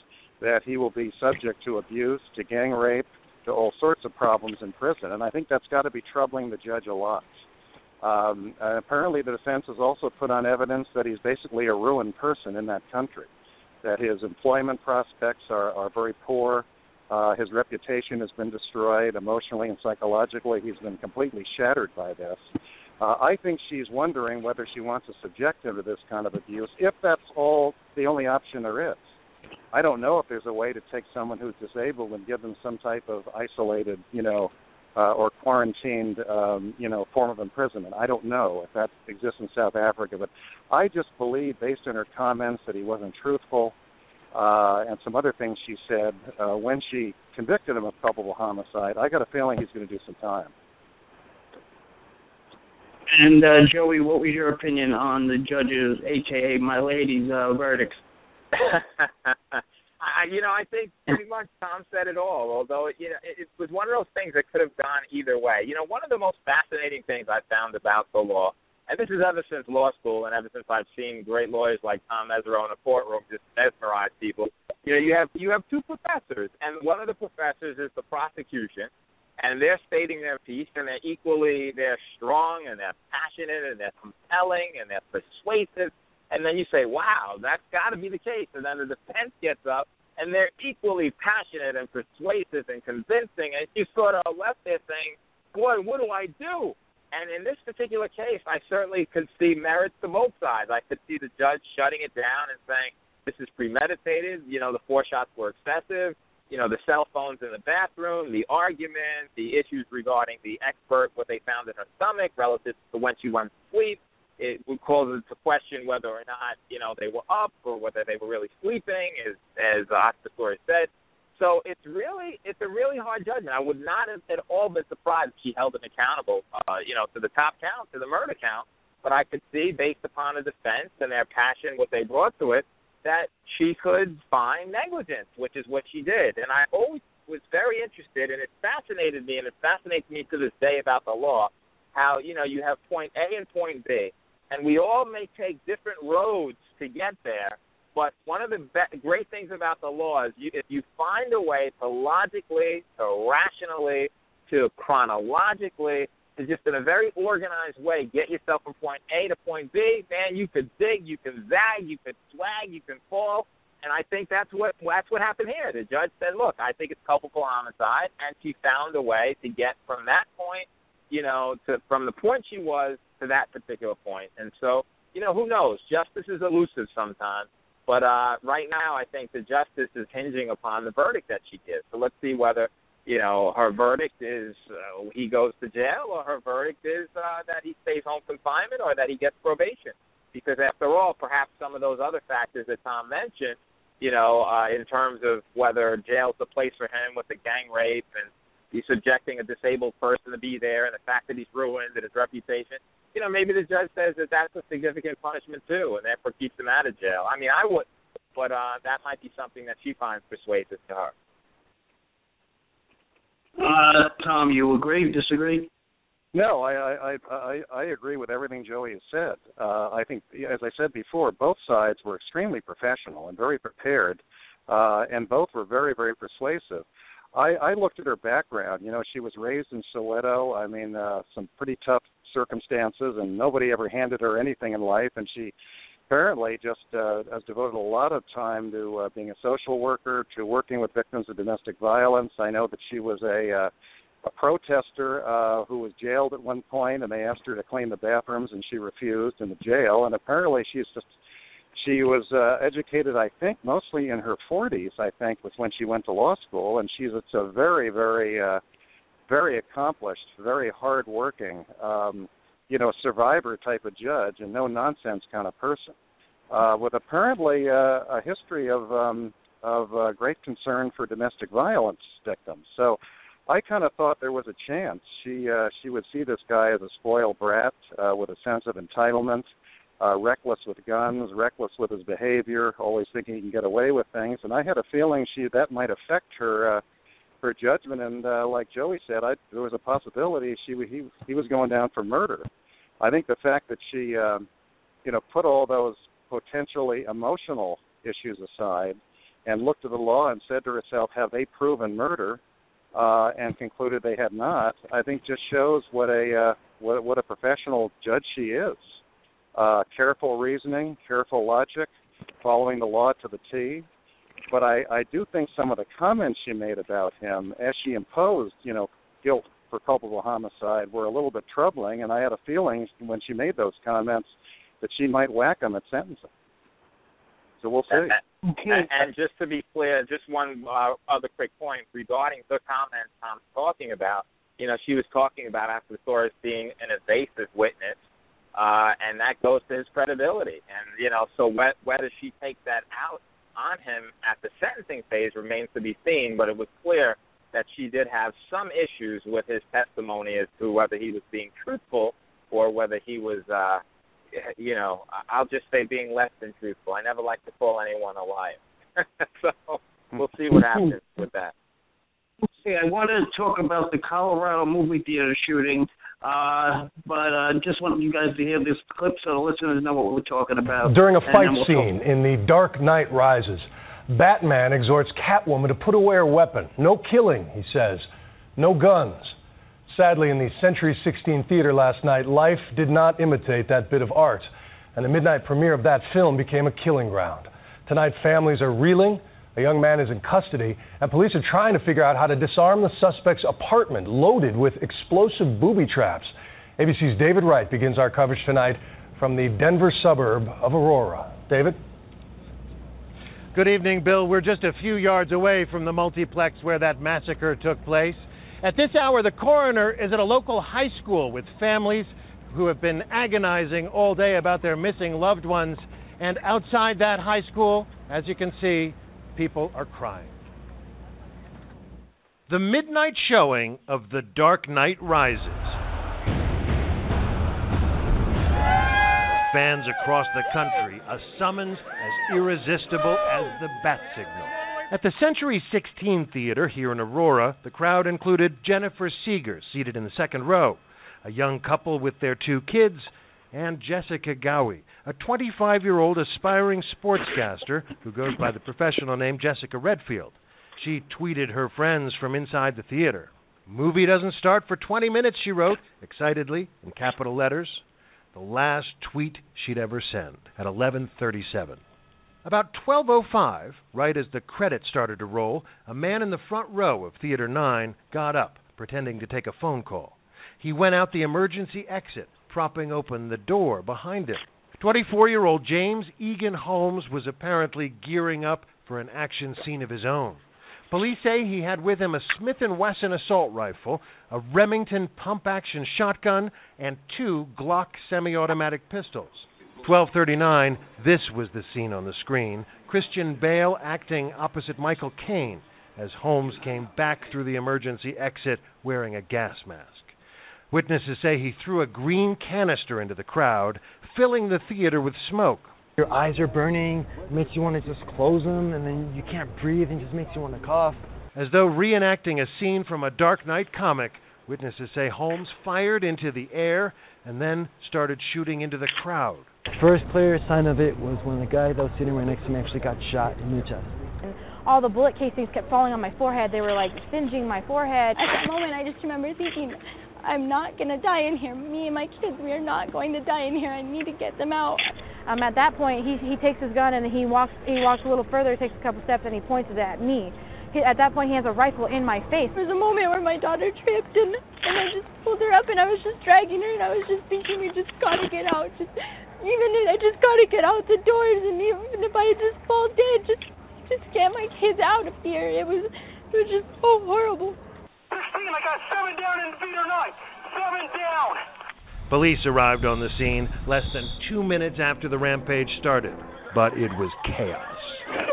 that he will be subject to abuse, to gang rape, to all sorts of problems in prison. And I think that's got to be troubling the judge a lot. Um, and apparently, the defense has also put on evidence that he's basically a ruined person in that country, that his employment prospects are, are very poor. Uh, his reputation has been destroyed emotionally and psychologically. He's been completely shattered by this. Uh, I think she's wondering whether she wants to subject him to this kind of abuse, if that's all the only option there is. I don't know if there's a way to take someone who's disabled and give them some type of isolated, you know, uh, or quarantined, um, you know, form of imprisonment. I don't know if that exists in South Africa, but I just believe, based on her comments, that he wasn't truthful, uh, and some other things she said uh, when she convicted him of culpable homicide. I got a feeling he's going to do some time. And uh, Joey, what was your opinion on the judge's, aka my lady's, uh, verdicts? I, you know, I think pretty much Tom said it all. Although, you know, it, it was one of those things that could have gone either way. You know, one of the most fascinating things I found about the law, and this is ever since law school, and ever since I've seen great lawyers like Tom Mesereau in a courtroom just mesmerize people. You know, you have you have two professors, and one of the professors is the prosecution, and they're stating their piece, and they're equally they're strong, and they're passionate, and they're compelling, and they're persuasive and then you say, wow, that's got to be the case. And then the defense gets up, and they're equally passionate and persuasive and convincing. And you sort of left there saying, boy, what do I do? And in this particular case, I certainly could see merits to both sides. I could see the judge shutting it down and saying, this is premeditated. You know, the four shots were excessive. You know, the cell phones in the bathroom, the argument, the issues regarding the expert, what they found in her stomach relative to when she went to sleep it would cause it to question whether or not you know they were up or whether they were really sleeping, as as Oscar Story said. So it's really it's a really hard judgment. I would not have at all been surprised if she held him accountable, uh, you know, to the top count, to the murder count. But I could see, based upon the defense and their passion, what they brought to it, that she could find negligence, which is what she did. And I always was very interested, and it fascinated me, and it fascinates me to this day about the law, how you know you have point A and point B, and we all may take different roads to get there. But one of the be- great things about the law is you, if you find a way to logically, to rationally, to chronologically, to just in a very organized way get yourself from point A to point B, man, you could dig, you can zag, you could swag, you can fall. And I think that's what that's what happened here. The judge said, "Look, I think it's culpable homicide," and she found a way to get from that point, you know, to from the point she was to that particular point. And so, you know, who knows? Justice is elusive sometimes. But uh, right now, I think the justice is hinging upon the verdict that she gives. So let's see whether you know, her verdict is uh, he goes to jail, or her verdict is uh, that he stays home confinement, or that he gets probation. Because after all, perhaps some of those other factors that Tom mentioned, you know, uh, in terms of whether jail's the place for him with the gang rape and he's subjecting a disabled person to be there, and the fact that he's ruined and his reputation, you know, maybe the judge says that that's a significant punishment too, and therefore keeps him out of jail. I mean, I would, but uh, that might be something that she finds persuasive to her. Uh, Tom, you agree? Disagree? No, I I I I agree with everything Joey has said. Uh, I think, as I said before, both sides were extremely professional and very prepared, uh, and both were very very persuasive. I, I looked at her background. You know, she was raised in Soweto. I mean, uh, some pretty tough circumstances, and nobody ever handed her anything in life. And she apparently just uh, has devoted a lot of time to uh, being a social worker, to working with victims of domestic violence. I know that she was a uh, a protester uh, who was jailed at one point, and they asked her to clean the bathrooms, and she refused in the jail. And apparently, she's just she was uh, educated, I think, mostly in her 40s. I think was when she went to law school, and she's it's a very, very, uh, very accomplished, very hardworking, um, you know, survivor type of judge, and no nonsense kind of person, uh, with apparently uh, a history of um, of uh, great concern for domestic violence victims. So. I kind of thought there was a chance she uh, she would see this guy as a spoiled brat uh, with a sense of entitlement, reckless with guns, reckless with his behavior, always thinking he can get away with things. And I had a feeling she that might affect her uh, her judgment. And uh, like Joey said, I, there was a possibility she he he was going down for murder. I think the fact that she, um, you know, put all those potentially emotional issues aside and looked at the law and said to herself, "Have they proven murder?" Uh, and concluded they had not. I think just shows what a uh, what what a professional judge she is. Uh, careful reasoning, careful logic, following the law to the T. But I, I do think some of the comments she made about him, as she imposed, you know, guilt for culpable homicide, were a little bit troubling. And I had a feeling when she made those comments that she might whack him at sentencing. So we'll see. And, and just to be clear, just one uh, other quick point regarding the comments I'm talking about. You know, she was talking about the being an evasive witness, uh, and that goes to his credibility. And you know, so wh- whether she takes that out on him at the sentencing phase remains to be seen. But it was clear that she did have some issues with his testimony as to whether he was being truthful or whether he was uh, you know, I'll just say being less than truthful. I never like to call anyone a liar. so we'll see what happens with that. Okay, I wanted to talk about the Colorado movie theater shooting, uh, but uh, just want you guys to hear this clip so the listeners know what we're talking about. During a fight we'll scene in The Dark Knight Rises, Batman exhorts Catwoman to put away her weapon. No killing, he says. No guns. Sadly, in the Century 16 Theater last night, life did not imitate that bit of art, and the midnight premiere of that film became a killing ground. Tonight, families are reeling. A young man is in custody, and police are trying to figure out how to disarm the suspect's apartment loaded with explosive booby traps. ABC's David Wright begins our coverage tonight from the Denver suburb of Aurora. David? Good evening, Bill. We're just a few yards away from the multiplex where that massacre took place. At this hour, the coroner is at a local high school with families who have been agonizing all day about their missing loved ones. And outside that high school, as you can see, people are crying. The midnight showing of The Dark Knight Rises. Fans across the country, a summons as irresistible as the bat signal. At the Century 16 Theater here in Aurora, the crowd included Jennifer Seeger, seated in the second row, a young couple with their two kids, and Jessica Ghawi, a 25 year old aspiring sportscaster who goes by the professional name Jessica Redfield. She tweeted her friends from inside the theater. Movie doesn't start for 20 minutes, she wrote, excitedly, in capital letters. The last tweet she'd ever send at 1137. About 12:05, right as the credits started to roll, a man in the front row of Theater 9 got up, pretending to take a phone call. He went out the emergency exit, propping open the door behind him. 24-year-old James Eagan Holmes was apparently gearing up for an action scene of his own. Police say he had with him a Smith & Wesson assault rifle, a Remington pump-action shotgun, and two Glock semi-automatic pistols. 1239, this was the scene on the screen. Christian Bale acting opposite Michael Caine as Holmes came back through the emergency exit wearing a gas mask. Witnesses say he threw a green canister into the crowd, filling the theater with smoke. Your eyes are burning, makes you want to just close them, and then you can't breathe and just makes you want to cough. As though reenacting a scene from a Dark Knight comic, witnesses say Holmes fired into the air and then started shooting into the crowd. The First clear sign of it was when the guy that was sitting right next to me actually got shot in the chest. And all the bullet casings kept falling on my forehead. They were like singeing my forehead. At that moment, I just remember thinking, I'm not going to die in here. Me and my kids, we are not going to die in here. I need to get them out. Um, at that point, he he takes his gun and he walks he walks a little further, takes a couple steps, and he points it at me. He, at that point, he has a rifle in my face. There was a moment where my daughter tripped, and and I just pulled her up, and I was just dragging her, and I was just thinking, we just gotta get out. Just even if I just gotta get out the doors, and even if I just fall dead, just just get my kids out of here. It was it was just so horrible. Christine, I got seven down in theater nine. Seven down. Police arrived on the scene less than two minutes after the rampage started, but it was chaos.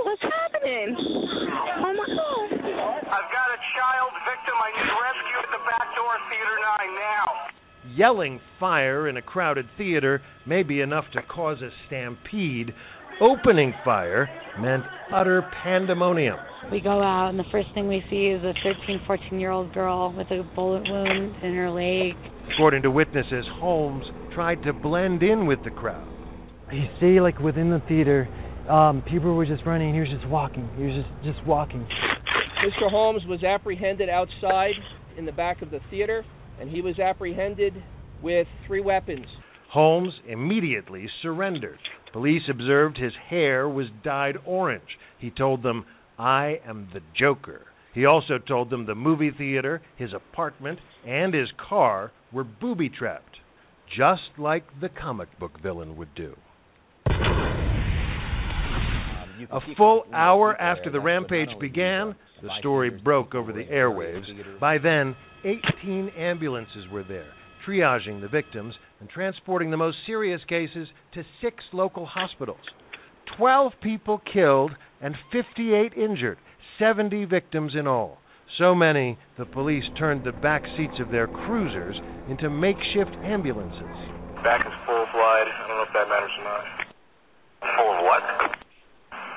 What's happening? Oh my god. I've got a child victim. I need rescue at the back door of theater nine now. Yelling fire in a crowded theater may be enough to cause a stampede. Opening fire meant utter pandemonium. We go out, and the first thing we see is a 13, 14 year old girl with a bullet wound in her leg. According to witnesses, Holmes tried to blend in with the crowd. You see, like within the theater, um, people were just running. He was just walking. He was just just walking. Mr. Holmes was apprehended outside in the back of the theater, and he was apprehended with three weapons. Holmes immediately surrendered. Police observed his hair was dyed orange. He told them, I am the Joker. He also told them the movie theater, his apartment, and his car were booby trapped, just like the comic book villain would do. A full hour after the rampage began, the story broke over the airwaves. By then, 18 ambulances were there, triaging the victims and transporting the most serious cases to six local hospitals. 12 people killed and 58 injured, 70 victims in all. So many, the police turned the back seats of their cruisers into makeshift ambulances. Back is full of blood. I don't know if that matters or not. Full of what?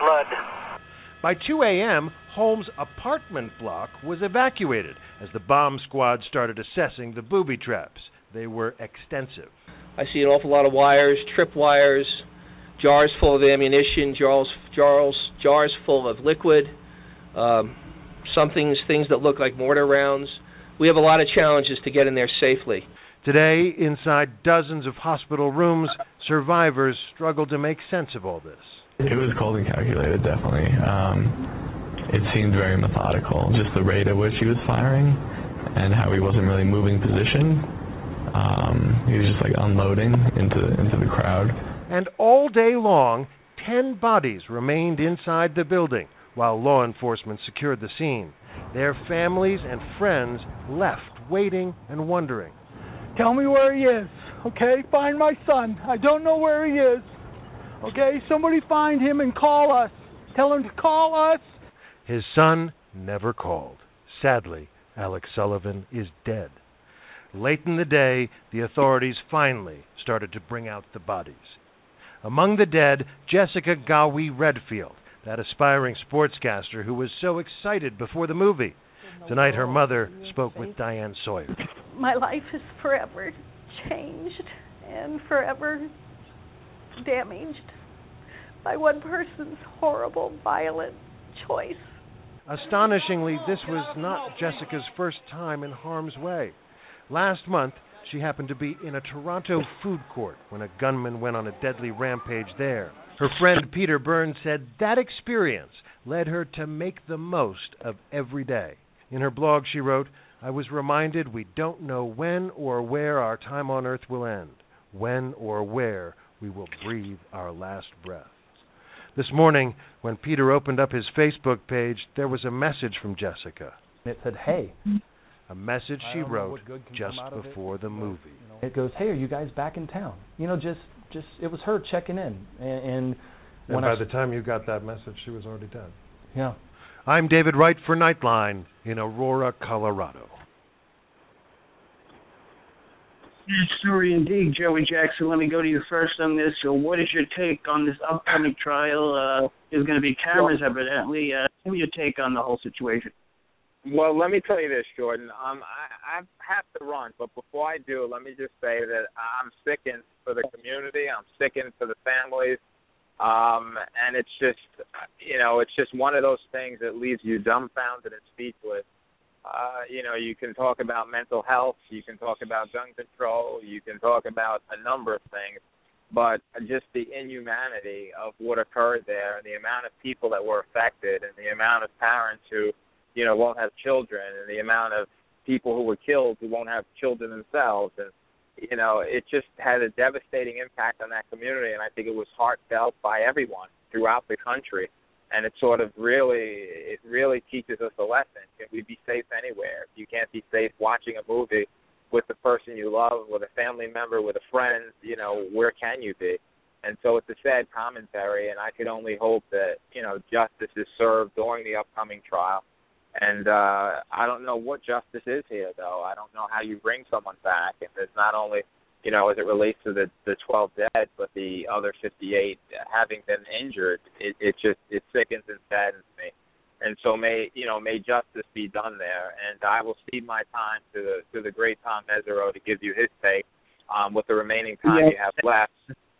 Blood. By 2 a.m., Holmes' apartment block was evacuated as the bomb squad started assessing the booby traps. They were extensive. I see an awful lot of wires, trip wires, jars full of ammunition, jars, jars, jars full of liquid, um, some things, things that look like mortar rounds. We have a lot of challenges to get in there safely. Today, inside dozens of hospital rooms, survivors struggle to make sense of all this. It was cold and calculated, definitely. Um, it seemed very methodical, just the rate at which he was firing and how he wasn't really moving position. Um, he was just like unloading into into the crowd. And all day long, ten bodies remained inside the building while law enforcement secured the scene. Their families and friends left, waiting and wondering. Tell me where he is, okay? Find my son. I don't know where he is. Okay? Somebody find him and call us. Tell him to call us. His son never called. Sadly, Alex Sullivan is dead. Late in the day, the authorities finally started to bring out the bodies. Among the dead, Jessica Ghawi Redfield, that aspiring sportscaster who was so excited before the movie. Tonight, her mother spoke with Diane Sawyer. My life is forever changed and forever damaged by one person's horrible, violent choice. Astonishingly, this was not Jessica's first time in harm's way. Last month, she happened to be in a Toronto food court when a gunman went on a deadly rampage there. Her friend Peter Burns said that experience led her to make the most of every day. In her blog, she wrote, I was reminded we don't know when or where our time on earth will end, when or where we will breathe our last breath. This morning, when Peter opened up his Facebook page, there was a message from Jessica. It said, "Hey." A message she wrote what good can just come out of it, before the movie. It goes, "Hey, are you guys back in town?" You know, just just it was her checking in, and, and And by I the time you got that message, she was already dead. yeah. I'm David Wright for Nightline in Aurora, Colorado. Yes, sorry indeed, Joey Jackson. Let me go to you first on this. So, what is your take on this upcoming trial? Uh, there's going to be cameras, evidently. Uh, give me your take on the whole situation. Well, let me tell you this, Jordan. Um, I, I have to run, but before I do, let me just say that I'm sickened for the community. I'm sickened for the families, um, and it's just, you know, it's just one of those things that leaves you dumbfounded and speechless. Uh, you know, you can talk about mental health, you can talk about gun control, you can talk about a number of things, but just the inhumanity of what occurred there, and the amount of people that were affected, and the amount of parents who you know, won't have children and the amount of people who were killed who won't have children themselves and you know, it just had a devastating impact on that community and I think it was heartfelt by everyone throughout the country. And it sort of really it really teaches us a lesson. Can we be safe anywhere? If you can't be safe watching a movie with the person you love, with a family member, with a friend, you know, where can you be? And so it's a sad commentary and I could only hope that, you know, justice is served during the upcoming trial and uh I don't know what justice is here though. I don't know how you bring someone back and it's not only you know, as it relates to the the twelve dead, but the other fifty eight having been injured, it, it just it sickens and saddens me. And so may you know, may justice be done there. And I will cede my time to the to the great Tom Mesereau to give you his take um with the remaining time you have left.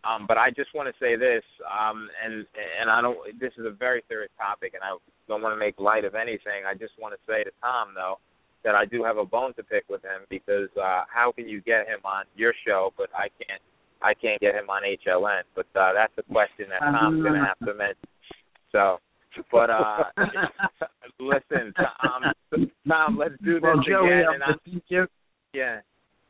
Um, but I just want to say this, um, and and I don't. This is a very serious topic, and I don't want to make light of anything. I just want to say to Tom though that I do have a bone to pick with him because uh, how can you get him on your show, but I can't. I can't get him on HLN. But uh, that's a question that Tom's going to have to mention. So, but uh, listen, Tom, Tom, let's do this Well, again. uh, And I'm, thank you. yeah.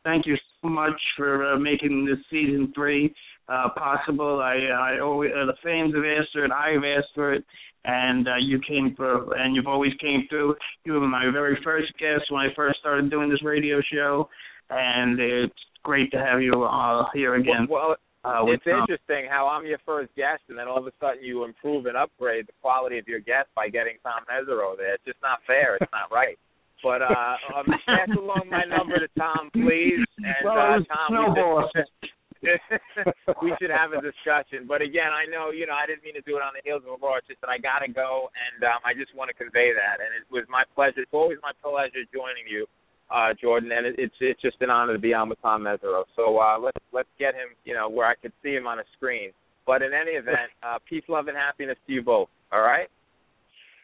Thank you so much for uh, making this season three uh, possible. I, I always, uh, the fans have asked for it. I have asked for it, and uh, you came through, and you've always came through. You were my very first guest when I first started doing this radio show, and it's great to have you uh, here again. Well, uh, it's Tom. interesting how I'm your first guest, and then all of a sudden you improve and upgrade the quality of your guest by getting Tom Mesereau there. It's just not fair. It's not right. But uh, um, pass along my number to Tom, please. And Well, uh, Tom, snowball. we should, we should have a discussion. But again, I know you know I didn't mean to do it on the heels of Aurora. It's just that I got to go, and um, I just want to convey that. And it was my pleasure. It's always my pleasure joining you, uh, Jordan. And it, it's it's just an honor to be on with Tom Mesereau. So uh, let's let's get him, you know, where I could see him on a screen. But in any event, uh, peace, love, and happiness to you both. All right.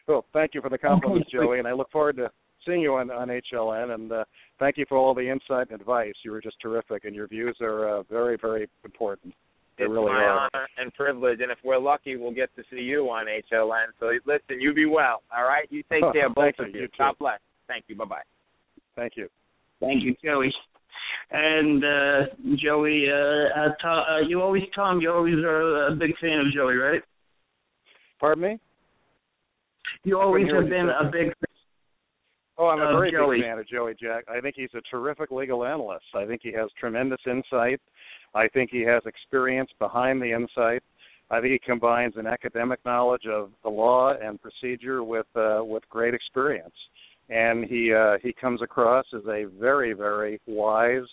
Well, thank you for the compliments, Joey, and I look forward to seeing you on, on HLN. And uh, thank you for all the insight and advice. You were just terrific, and your views are uh, very, very important. They it's really my are. honor and privilege, and if we're lucky, we'll get to see you on HLN. So listen, you be well. All right. You take care, both Thank of you. you. You too. God bless. Thank you. Bye bye. Thank you. Thank you, Joey. And uh, Joey, uh, uh, Tom, uh, you always, Tom, you always are a big fan of Joey, right? Pardon me? You always have hear what you been a big Oh, I'm a very Joey. big fan of Joey Jack. I think he's a terrific legal analyst. I think he has tremendous insight. I think he has experience behind the insight. I think he combines an academic knowledge of the law and procedure with uh, with great experience, and he uh, he comes across as a very very wise,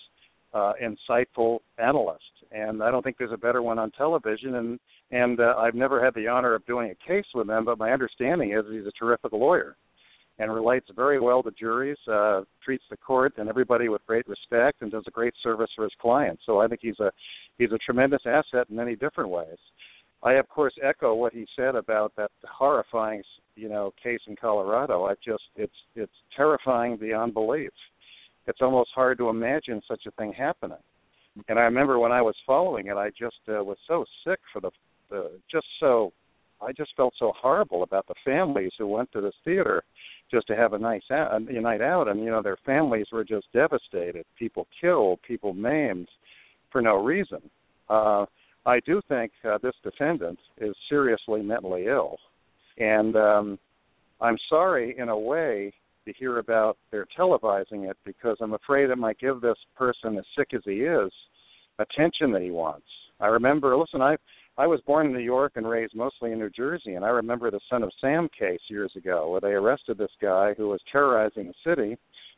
uh, insightful analyst. And I don't think there's a better one on television. And and uh, I've never had the honor of doing a case with him, but my understanding is he's a terrific lawyer and relates very well to juries, uh, treats the court and everybody with great respect, and does a great service for his clients. So I think he's a he's a tremendous asset in many different ways. I of course echo what he said about that horrifying, you know, case in Colorado. I just it's it's terrifying beyond belief. It's almost hard to imagine such a thing happening. And I remember when I was following it, I just uh, was so sick for the, the just so I just felt so horrible about the families who went to this theater just to have a nice out, a night out, and you know their families were just devastated. People killed, people maimed for no reason. Uh, I do think uh, this defendant is seriously mentally ill, and um, I'm sorry in a way to hear about their televising it because I'm afraid it might give this person, as sick as he is, attention that he wants. I remember, listen, I I was born in New York and raised mostly in New Jersey, and I remember the Son of Sam case years ago where they arrested this guy who was terrorizing the city,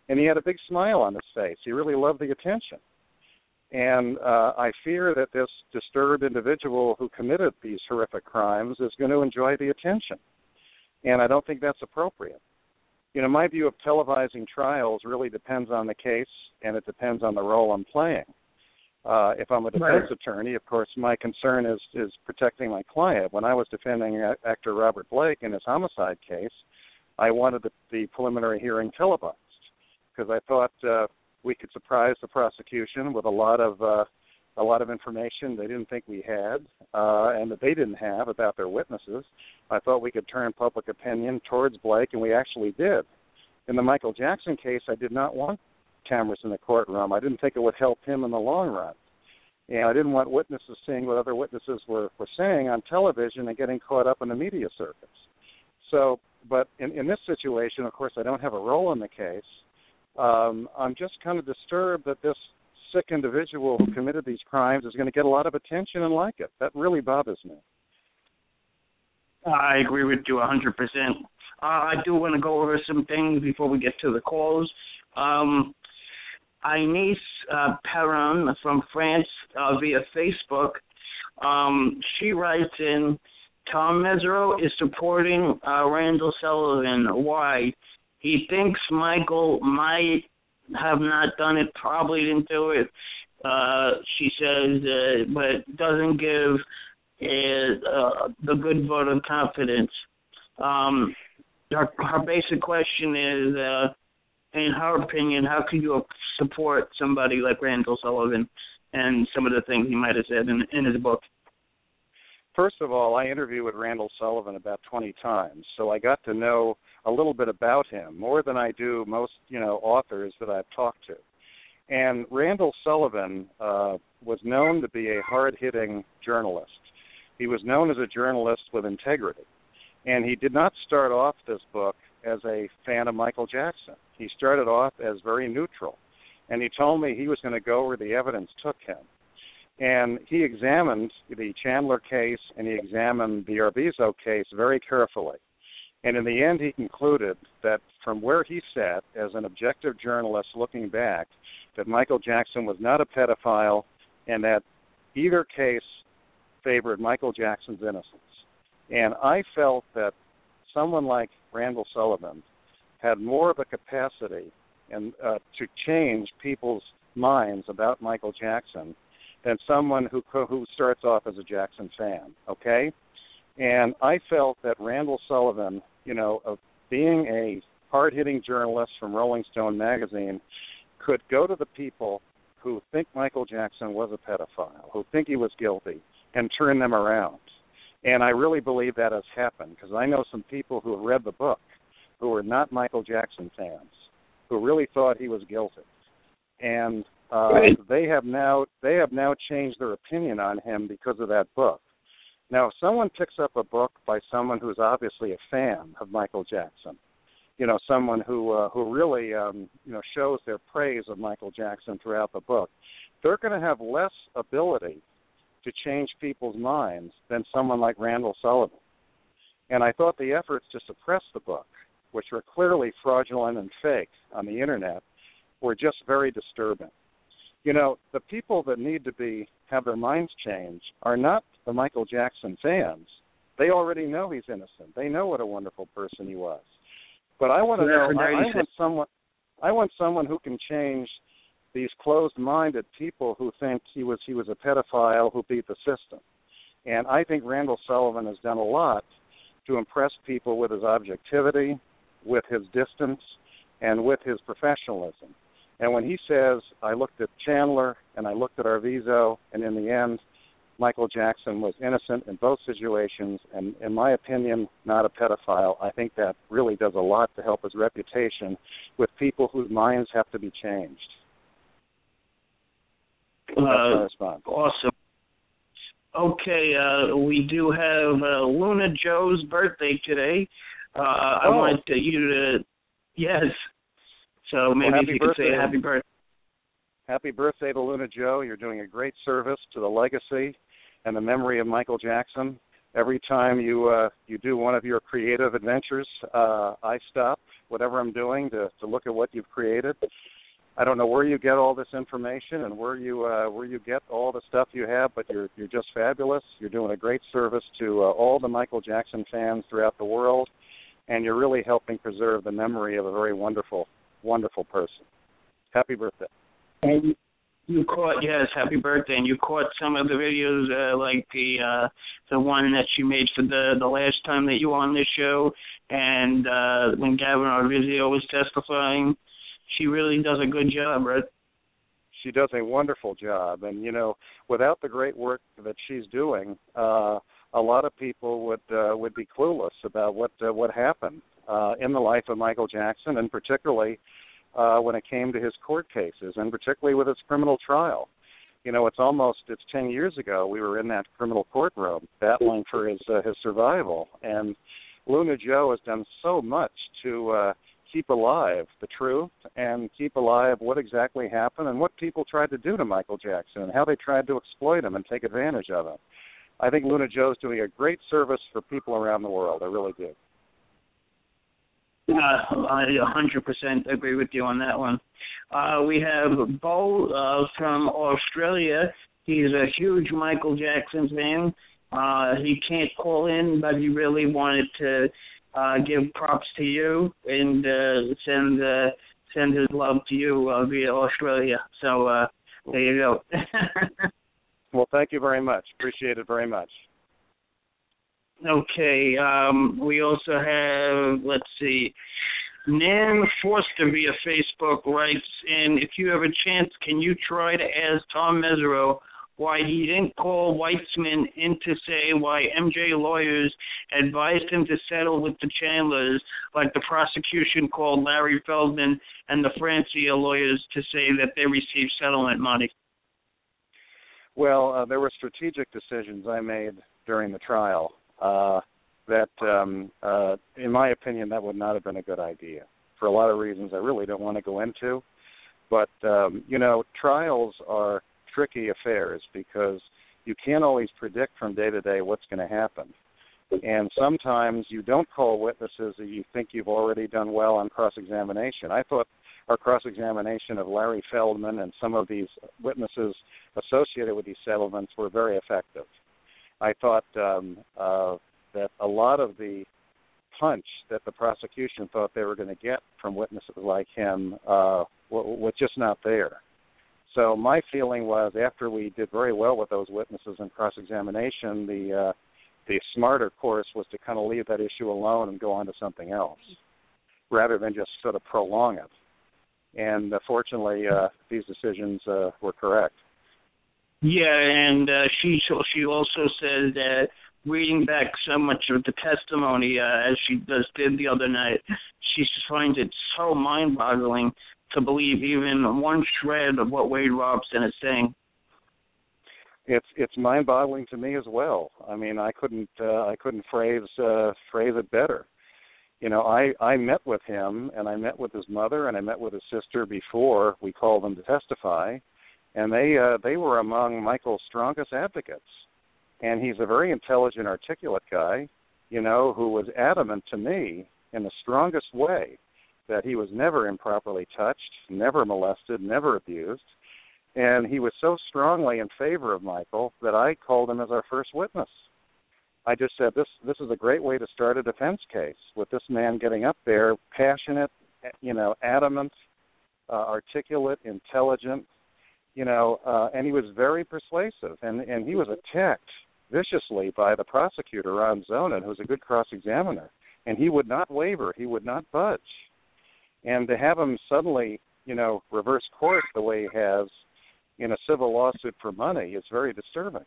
and he had a big smile on his face. He really loved the attention. And uh, I fear that this disturbed individual who committed these horrific crimes is going to enjoy the attention. And I don't think that's appropriate. You know, my view of televising trials really depends on the case and it depends on the role I'm playing. Uh, if I'm a defense Right. attorney, of course, my concern is is protecting my client. When I was defending actor Robert Blake in his homicide case, I wanted the, the preliminary hearing televised because I thought uh, we could surprise the prosecution with a lot of uh, a lot of information they didn't think we had uh, and that they didn't have about their witnesses. I thought we could turn public opinion towards Blake, and we actually did. In the Michael Jackson case, I did not want cameras in the courtroom. I didn't think it would help him in the long run. And I didn't want witnesses seeing what other witnesses were, were saying on television and getting caught up in the media circus. So, but in, in this situation, of course, I don't have a role in the case. Um, I'm just kind of disturbed that this sick individual who committed these crimes is going to get a lot of attention and like it. That really bothers me. I agree with you 100%. Uh, I do want to go over some things before we get to the calls. Um, Inès uh, Perron from France uh, via Facebook, um, she writes in, Tom Mesereau is supporting uh, Randall Sullivan. Why? He thinks Michael might have not done it, probably didn't do it. Uh, she says, uh, but doesn't give uh, uh, the good vote of confidence. Um, her, her basic question is, uh, in her opinion, how could you support somebody like Randall Sullivan and some of the things he might have said in, in his book? First of all, I interviewed with Randall Sullivan about 20 times, so I got to know a little bit about him more than I do most, you know, authors that I've talked to. And Randall Sullivan uh, was known to be a hard-hitting journalist. He was known as a journalist with integrity, and he did not start off this book as a fan of Michael Jackson. He started off as very neutral, and he told me he was going to go where the evidence took him and he examined the Chandler case and he examined the Arvizo case very carefully. And in the end, he concluded that from where he sat as an objective journalist looking back, that Michael Jackson was not a pedophile and that either case favored Michael Jackson's innocence. And I felt that someone like Randall Sullivan had more of a capacity and uh, to change people's minds about Michael Jackson than someone who who starts off as a Jackson fan. Okay, and I felt that Randall Sullivan, you know, of being a hard-hitting journalist from Rolling Stone magazine, could go to the people who think Michael Jackson was a pedophile, who think he was guilty, and turn them around. And I really believe that has happened because I know some people who have read the book who are not Michael Jackson fans, who really thought he was guilty. And uh, they have now they have now changed their opinion on him because of that book. Now, if someone picks up a book by someone who's obviously a fan of Michael Jackson, you know, someone who uh, who really um, you know shows their praise of Michael Jackson throughout the book, they're going to have less ability to change people's minds than someone like Randall Sullivan. And I thought the efforts to suppress the book, which were clearly fraudulent and fake on the internet, were just very disturbing. You know, the people that need to be have their minds changed are not the Michael Jackson fans. They already know he's innocent. They know what a wonderful person he was. But I want to know. I, I I want someone. I want someone who can change these closed-minded people who think he was he was a pedophile who beat the system. And I think Randall Sullivan has done a lot to impress people with his objectivity, with his distance, and with his professionalism. And when he says, I looked at Chandler and I looked at Arvizo, and in the end, Michael Jackson was innocent in both situations, and in my opinion, not a pedophile, I think that really does a lot to help his reputation with people whose minds have to be changed. Uh, awesome. Okay, uh, we do have uh, Luna Joe's birthday today. Uh, I Oh. want uh, you to, yes. So maybe Well, if you could say happy birthday. Happy birthday to Luna Joe. You're doing a great service to the legacy and the memory of Michael Jackson. Every time you uh, you do one of your creative adventures, uh, I stop whatever I'm doing to, to look at what you've created. I don't know where you get all this information and where you uh, where you get all the stuff you have, but you're you're just fabulous. You're doing a great service to uh, all the Michael Jackson fans throughout the world, and you're really helping preserve the memory of a very wonderful wonderful person. Happy birthday. And you- caught yes, happy birthday, and you caught some of the videos, uh, like the uh, the one that you made for the the last time that you were on this show, and uh, when Gavin Arvizo was testifying. She really does a good job, right? she does a wonderful job. And you know without the great work that she's doing uh a lot of people would uh, would be clueless about what uh, what happened uh in the life of Michael Jackson and particularly uh when it came to his court cases and particularly with his criminal trial. You know it's almost it's 10 years ago we were in that criminal courtroom battling for his uh, his survival. And Luna Joe has done so much to uh keep alive the truth and keep alive what exactly happened and what people tried to do to Michael Jackson and how they tried to exploit him and take advantage of him. I think Luna Joe's doing a great service for people around the world. I really do. Uh, I 100% agree with you on that one. Uh, we have Bo uh, from Australia. He's a huge Michael Jackson fan. Uh, he can't call in, but he really wanted to uh, give props to you and uh, send uh, send his love to you uh, via Australia. So uh, there you go. Well, thank you very much. Appreciate it very much. Okay. Um, we also have, let's see, Nan Forster via Facebook writes and if you have a chance, can you try to ask Tom Mesereau why he didn't call Weitzman in to say why MJ lawyers advised him to settle with the Chandlers, like the prosecution called Larry Feldman and the Francia lawyers to say that they received settlement money? Well, uh, there were strategic decisions I made during the trial uh, that, um, uh, in my opinion, that would not have been a good idea for a lot of reasons I really don't want to go into. But um, you know, trials are tricky affairs because you can't always predict from day to day what's going to happen. And sometimes you don't call witnesses that you think you've already done well on cross examination. I thought our cross examination of Larry Feldman and some of these witnesses associated with these settlements were very effective. I thought um, uh, that a lot of the punch that the prosecution thought they were going to get from witnesses like him uh, was just not there. So my feeling was after we did very well with those witnesses in cross examination, the uh, the smarter course was to kind of leave that issue alone and go on to something else, rather than just sort of prolong it. And uh, fortunately, uh, these decisions uh, were correct. Yeah, and uh, she she also said that reading back so much of the testimony uh, as she just did the other night, she finds it so mind-boggling to believe even one shred of what Wade Robson is saying. It's it's mind-boggling to me as well. I mean, I couldn't uh, I couldn't phrase uh, phrase it better. You know, I I met with him and I met with his mother and I met with his sister before we called them to testify, and they uh, they were among Michael's strongest advocates. And he's a very intelligent, articulate guy, you know, who was adamant to me in the strongest way that he was never improperly touched, never molested, never abused. And he was so strongly in favor of Michael that I called him as our first witness. I just said this this is a great way to start a defense case with this man getting up there, passionate, you know, adamant, uh, articulate, intelligent, you know, uh, and he was very persuasive, and and he was attacked viciously by the prosecutor Ron Zonen, who's a good cross-examiner, and he would not waver, he would not budge, and to have him suddenly, you know, reverse course the way he has in a civil lawsuit for money is very disturbing.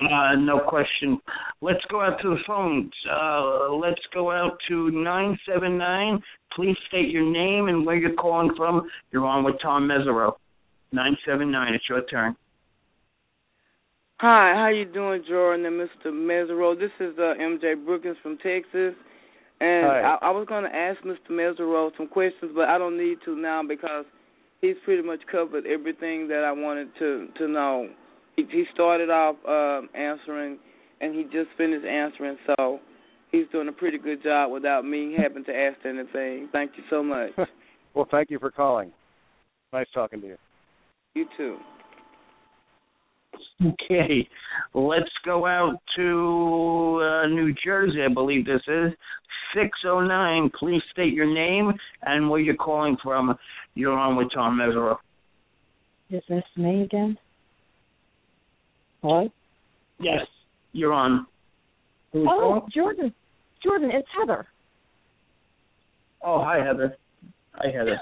Uh, no question. Let's go out to the phones. Uh, let's go out to 979. Please state your name and where you're calling from. You're on with Tom Mesereau. 979, it's your turn. Hi, how you doing, Jordan and Mr. Mesereau? This is uh, MJ Brookins from Texas, and Hi. I, I was going to ask Mr. Mesereau some questions, but I don't need to now because he's pretty much covered everything that I wanted to to know. He, he started off um, answering, and he just finished answering, so he's doing a pretty good job without me having to ask anything. Thank you so much. Well, thank you for calling. Nice talking to you. you too. Okay, let's go out to uh, New Jersey, I believe this is. 609, please state your name and where you're calling from. You're on with Tom Mesereau. Is this me again? Hello? Yes, you're on. Who's oh, calling? Jordan. Jordan, it's Heather. Oh, hi, Heather. Hi, Heather.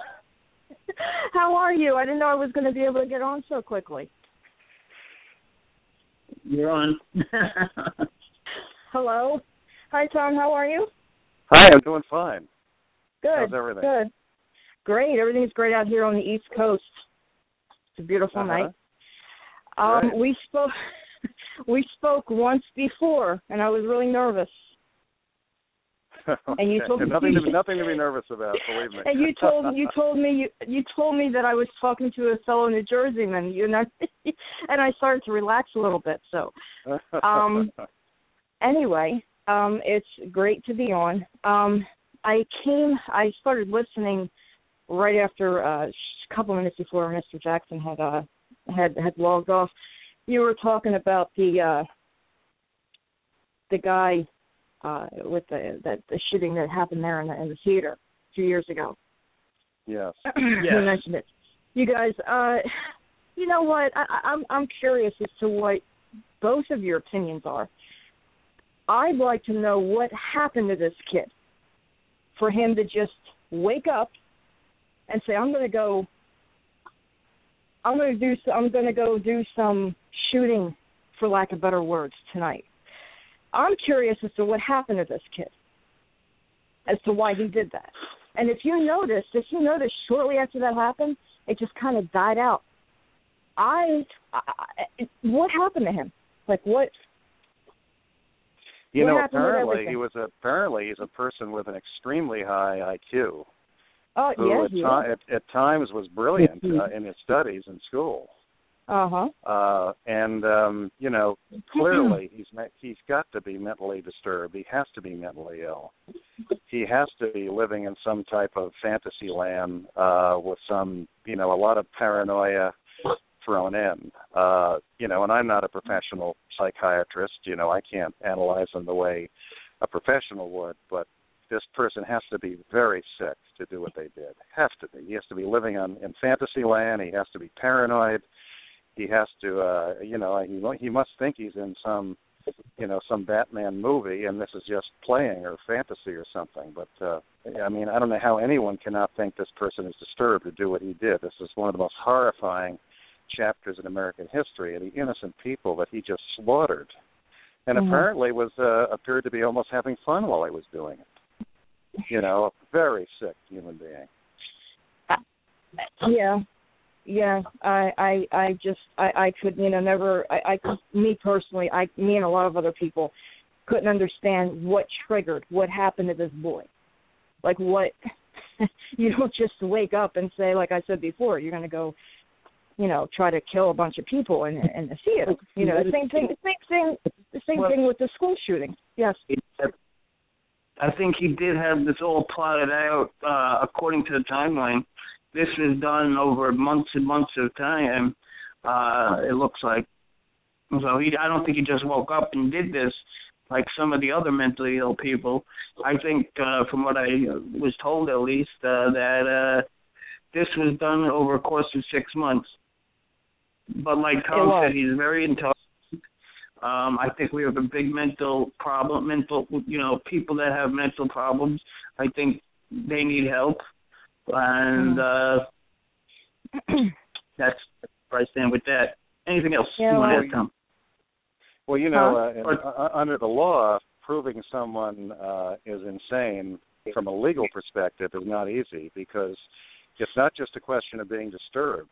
How are you? I didn't know I was going to be able to get on so quickly. You're on. Hello. Hi, Tom. How are you? Hi, I'm doing fine. Good. How's everything? Good. Great. Everything's great out here on the East Coast. It's a beautiful Uh-huh. night. Um, Right. we spoke. we spoke once before, and I was really nervous. And you Okay. told me- nothing to be, nothing to be nervous about. Believe me. And you told you told me you you told me that I was talking to a fellow New Jerseyman, you know, and I started to relax a little bit. So um, anyway, um, it's great to be on. Um, I came, I started listening right after uh, a couple minutes before Mr. Jackson had uh, had had logged off. You were talking about the uh, the guy uh, with the that the shooting that happened there in the, in the theater a few years ago. yes. you mentioned it. You guys, uh, you know what? I- I'm I'm curious as to what both of your opinions are. I'd like to know what happened to this kid for him to just wake up and say, "I'm going to go. I'm going to do. I'm going to go do some shooting, for lack of better words, tonight." I'm curious as to what happened to this kid, as to why he did that. And if you noticed, if you noticed, shortly after that happened, it just kind of died out. I, I what happened to him? Like what? You What know, apparently he was a, apparently he's a person with an extremely high IQ. Oh yeah, at, he ti- at, at times was brilliant uh, in his studies in school. Uh huh. Uh, and um, you know, clearly he's me- he's got to be mentally disturbed. He has to be mentally ill. He has to be living in some type of fantasy land uh, with some, you know, a lot of paranoia thrown in. Uh, you know, and I'm not a professional psychiatrist. You know, I can't analyze them the way a professional would, but this person has to be very sick to do what they did. Has to be. He has to be living on in fantasy land. He has to be paranoid. He has to, uh, you know, he he must think he's in some, you know, some Batman movie, and this is just playing or fantasy or something. But uh, I mean, I don't know how anyone cannot think this person is disturbed to do what he did. This is one of the most horrifying chapters in American history, and the innocent people that he just slaughtered, and Mhm. apparently was uh, appeared to be almost having fun while he was doing it. You know, a very sick human being. Yeah, yeah. I, I, I just, I, I could, you know, never. I, I, me personally, I, me and a lot of other people couldn't understand what triggered, what happened to this boy. Like what? you don't just wake up and say, like I said before, you're going to go, you know, try to kill a bunch of people in, in the theater. You know, the same thing. The same thing. The same Well- thing with the school shooting. Yes. I think he did have this all plotted out uh, according to the timeline. This was done over months and months of time. Uh, it looks like. So he, I don't think he just woke up and did this like some of the other mentally ill people. I think, uh, from what I was told at least, uh, that uh, this was done over a course of six months. But like Tom was. said, he's very intelligent. Um, I think we have a big mental problem. Mental, you know, people that have mental problems. I think they need help, and uh, that's where I stand with that. Anything else Yeah, you want well- to add, Tom? Well, you know, Huh? uh, in, uh, under the law, proving someone uh, is insane from a legal perspective is not easy because it's not just a question of being disturbed.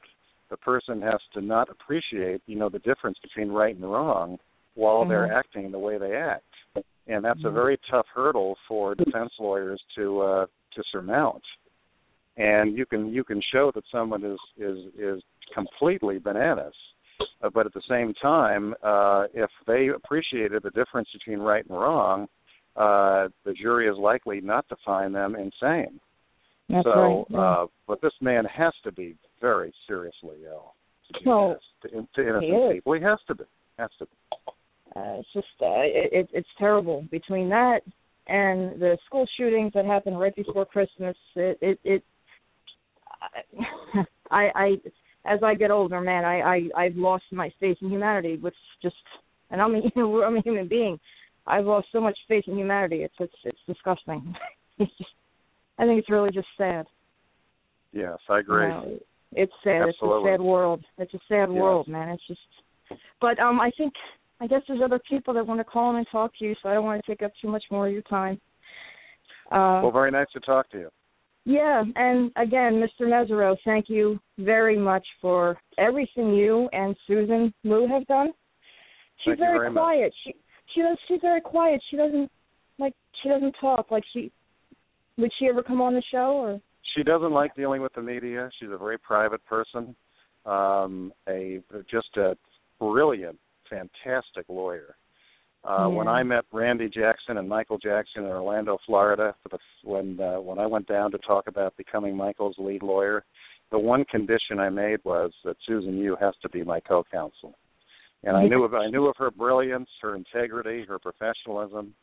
The person has to not appreciate, you know, the difference between right and wrong while they're Mhm. acting the way they act. And that's a Mhm. very tough hurdle for defense lawyers to uh to surmount. And you can you can show that someone is is is completely bananas. Uh, but at the same time, uh if they appreciated the difference between right and wrong, uh the jury is likely not to find them insane. That's so, right. uh, but this man has to be very seriously ill to do Well, this to, to innocent he people. He has to be. Has to be. Uh, it's just uh, it, it, it's terrible between that and the school shootings that happened right before Christmas. It it, it I I as I get older, man, I I I've lost my faith in humanity, which just and I'm a I'm a human being. I've lost so much faith in humanity. It's it's it's disgusting. It's just I think it's really just sad. Yes, I agree. You know, it's sad. Absolutely. It's a sad world. It's a sad Yes. world, man. It's just. But um, I think I guess there's other people that want to call in and talk to you, so I don't want to take up too much more of your time. Uh, well, very nice to talk to you. yeah, and again, Mr. Mesereau, thank you very much for everything you and Susan Lou have done. She's very, very much. quiet. She she does she's very quiet. She doesn't like she doesn't talk. Like she would she ever come on the show or She doesn't like dealing with the media. She's a very private person. Um, a just a brilliant, fantastic lawyer. Uh, When I met Randy Jackson and Michael Jackson in Orlando, Florida, for the when uh, when I went down to talk about becoming Michael's lead lawyer, the one condition I made was that Susan Yu has to be my co-counsel. And I knew of I knew of her brilliance, her integrity, her professionalism,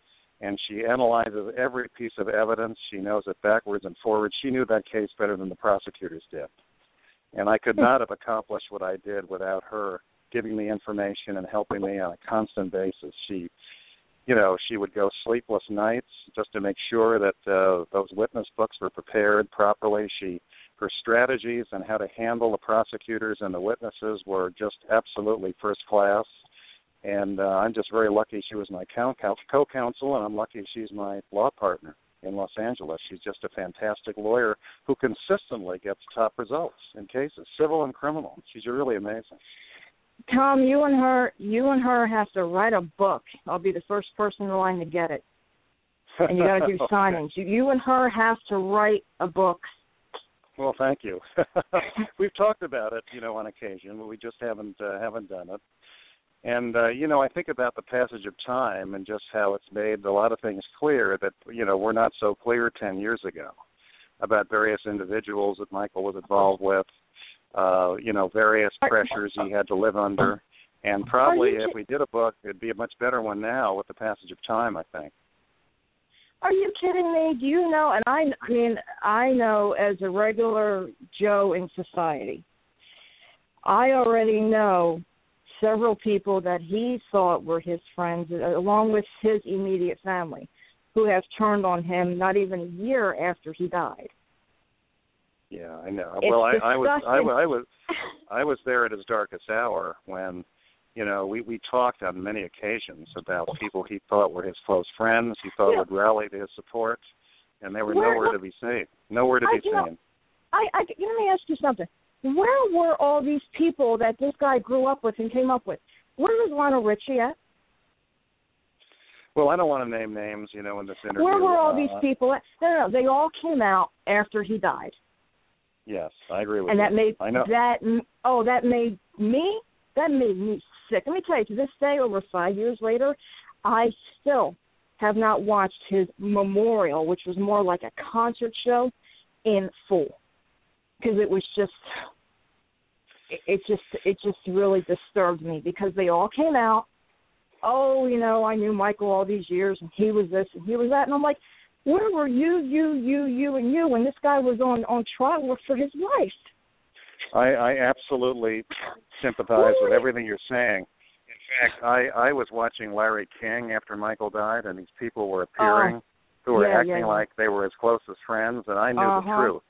and she analyzes every piece of evidence. She knows it backwards and forwards. She knew that case better than the prosecutors did. And I could not have accomplished what I did without her giving me information and helping me on a constant basis. She you know, she would go sleepless nights just to make sure that uh, those witness books were prepared properly. She her strategies and how to handle the prosecutors and the witnesses were just absolutely first class. And uh, I'm just very lucky she was my co- co-counsel, and I'm lucky she's my law partner in Los Angeles. She's just a fantastic lawyer who consistently gets top results in cases, civil and criminal. She's really amazing. Tom, you and her, you and her have to write a book. I'll be the first person in line to get it, and you got to do signings. You, you and her have to write a book. Well, thank you. We've talked about it, you know, on occasion, but we just haven't uh, haven't done it. And uh, you know, I think about the passage of time and just how it's made a lot of things clear that you know were not so clear ten years ago about various individuals that Michael was involved with, uh, you know, various pressures he had to live under. And probably if we did a book, it'd be a much better one now with the passage of time, I think. Are you kidding me? Do you know? And I, I mean, I know as a regular Joe in society, I already know several people that he thought were his friends, along with his immediate family, who have turned on him not even a year after he died. Yeah, I know. It's well, I, I was I, I was I was there at his darkest hour when you know we we talked on many occasions about people he thought were his close friends, he thought Yeah. would rally to his support, and they were Where- nowhere to be seen. Nowhere to I- be you know, seen. I, I, let me ask you something. Where were all these people that this guy grew up with and came up with? Where was Lionel Richie at? Well, I don't want to name names, you know, in this interview. Where were all uh, these people at? No, no, no, they all came out after he died. Yes, I agree with that. and you. that made I know. that oh that made me that made me sick. Let me tell you, to this day, over five years later, I still have not watched his memorial, which was more like a concert show, in full because it was just it, it just it just really disturbed me because they all came out. Oh, you know, I knew Michael all these years, and he was this and he was that, and I'm like, where were you, you, you, you, and you when this guy was on on trial for his life? I, I absolutely sympathize with everything you're saying. In fact, I I was watching Larry King after Michael died, and these people were appearing who were Oh, yeah, acting yeah. like they were his closest friends, and I knew the Uh-huh. truth.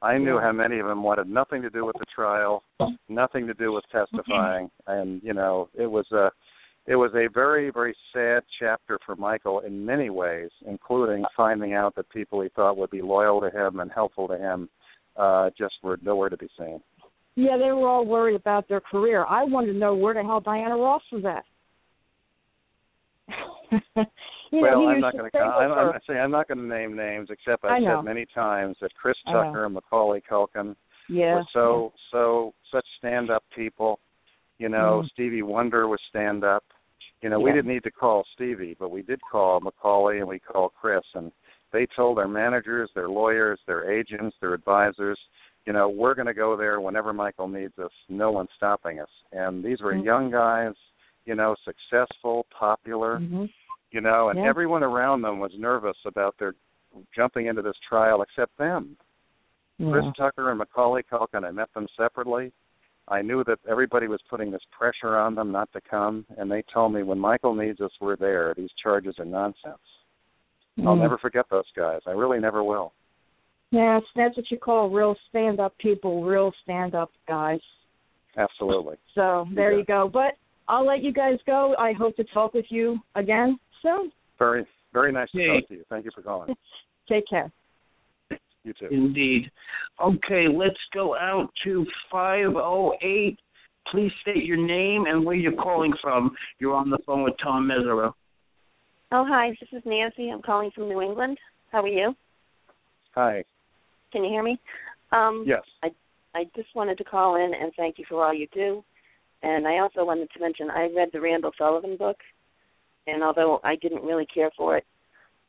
I knew how many of them wanted nothing to do with the trial, nothing to do with testifying, and you know it was a it was a very very sad chapter for Michael in many ways, including finding out that people he thought would be loyal to him and helpful to him uh just were nowhere to be seen. Yeah, they were all worried about their career. I wanted to know where the hell Diana Ross was at. you well, know, I'm not going to. I'm. I'm saying I'm not going to name names, except I I've know. said many times that Chris Tucker and Macaulay Culkin Yeah. were so so such stand-up people. You know, Mhm. Stevie Wonder was stand-up. You know, we didn't need to call Stevie, but we did call Macaulay and we called Chris, and they told their managers, their lawyers, their agents, their advisors, you know, we're going to go there whenever Michael needs us. No one's stopping us. And these were Mhm. young guys, you know, successful, popular, Mhm. You know, and Yeah. everyone around them was nervous about their jumping into this trial except them. Chris Tucker and Macaulay Culkin, I met them separately. I knew that everybody was putting this pressure on them not to come, and they told me when Michael needs us, we're there. These charges are nonsense. I'll Mm. never forget those guys. I really never will. Yeah, that's what you call real stand-up people, real stand-up guys. Absolutely. So there Yeah. you go. But I'll let you guys go. I hope to talk with you again soon. Very, very nice to talk to you. Thank you for calling. Take care. You too. Indeed. Okay, let's go out to 508. Please state your name and where you're calling from. You're on the phone with Tom Mesereau. Oh, hi. This is Nancy. I'm calling from New England. How are you? Hi. Can you hear me? Um, Yes. I I just wanted to call in and thank you for all you do. And I also wanted to mention I read the Randall Sullivan book, and although I didn't really care for it,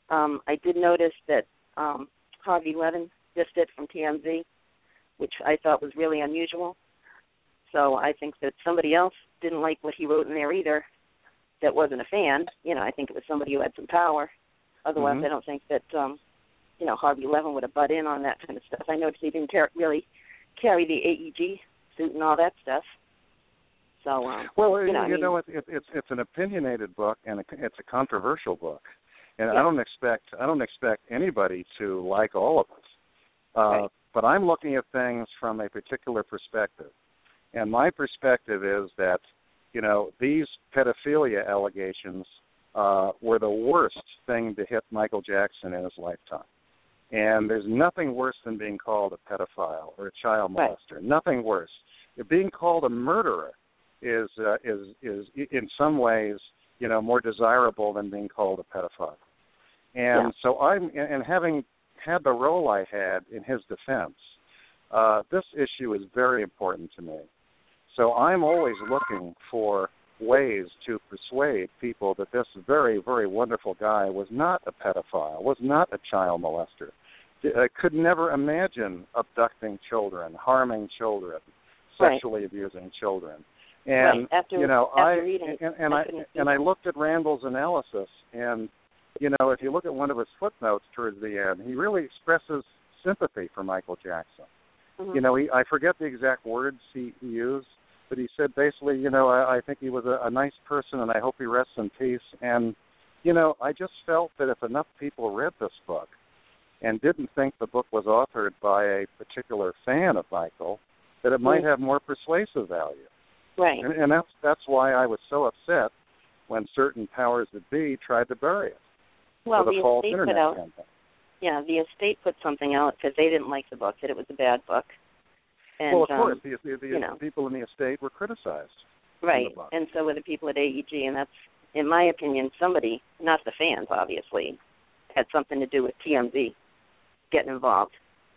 um, I did notice that um, Harvey Levin dissed it from TMZ, which I thought was really unusual. So I think that somebody else didn't like what he wrote in there either. That wasn't a fan. You know, I think it was somebody who had some power. Otherwise, Mhm. I don't think that um, you know Harvey Levin would have butt in on that kind of stuff. I noticed he didn't car- really carry the AEG suit and all that stuff. So, um, Well, you know, you mean, know, it, it, it's it's an opinionated book and a, it's a controversial book, and I don't expect I don't expect anybody to like all of it. Uh, Right. But I'm looking at things from a particular perspective, and my perspective is that you know these pedophilia allegations uh, were the worst thing to hit Michael Jackson in his lifetime. And there's nothing worse than being called a pedophile or a child Right. molester. Nothing worse. Being called a murderer is uh, is is in some ways you know more desirable than being called a pedophile. And Yeah. so I'm and having had the role I had in his defense, uh, this issue is very important to me. So I'm always looking for ways to persuade people that this very, very wonderful guy was not a pedophile, was not a child molester, uh, could never imagine abducting children, harming children, Right. sexually abusing children. And Right. After- you know, after I reading and, and I I and I looked at Randall's analysis, and you know, if you look at one of his footnotes towards the end, he really expresses sympathy for Michael Jackson. Mhm. You know, he I forget the exact words he, he used, but he said basically, you know, I, I think he was a, a nice person, and I hope he rests in peace. And you know, I just felt that if enough people read this book and didn't think the book was authored by a particular fan of Michael, that it might Mm. have more persuasive value. Right. And, and that's that's why I was so upset when certain powers that be tried to bury it Well, the false estate internet put out, campaign. yeah, the estate put something out because they didn't like the book, that it was a bad book. And, well, of um, course, the, the, the you know. people in the estate were criticized. Right, and so were the people at AEG, and that's, in my opinion, somebody, not the fans, obviously, had something to do with TMZ getting involved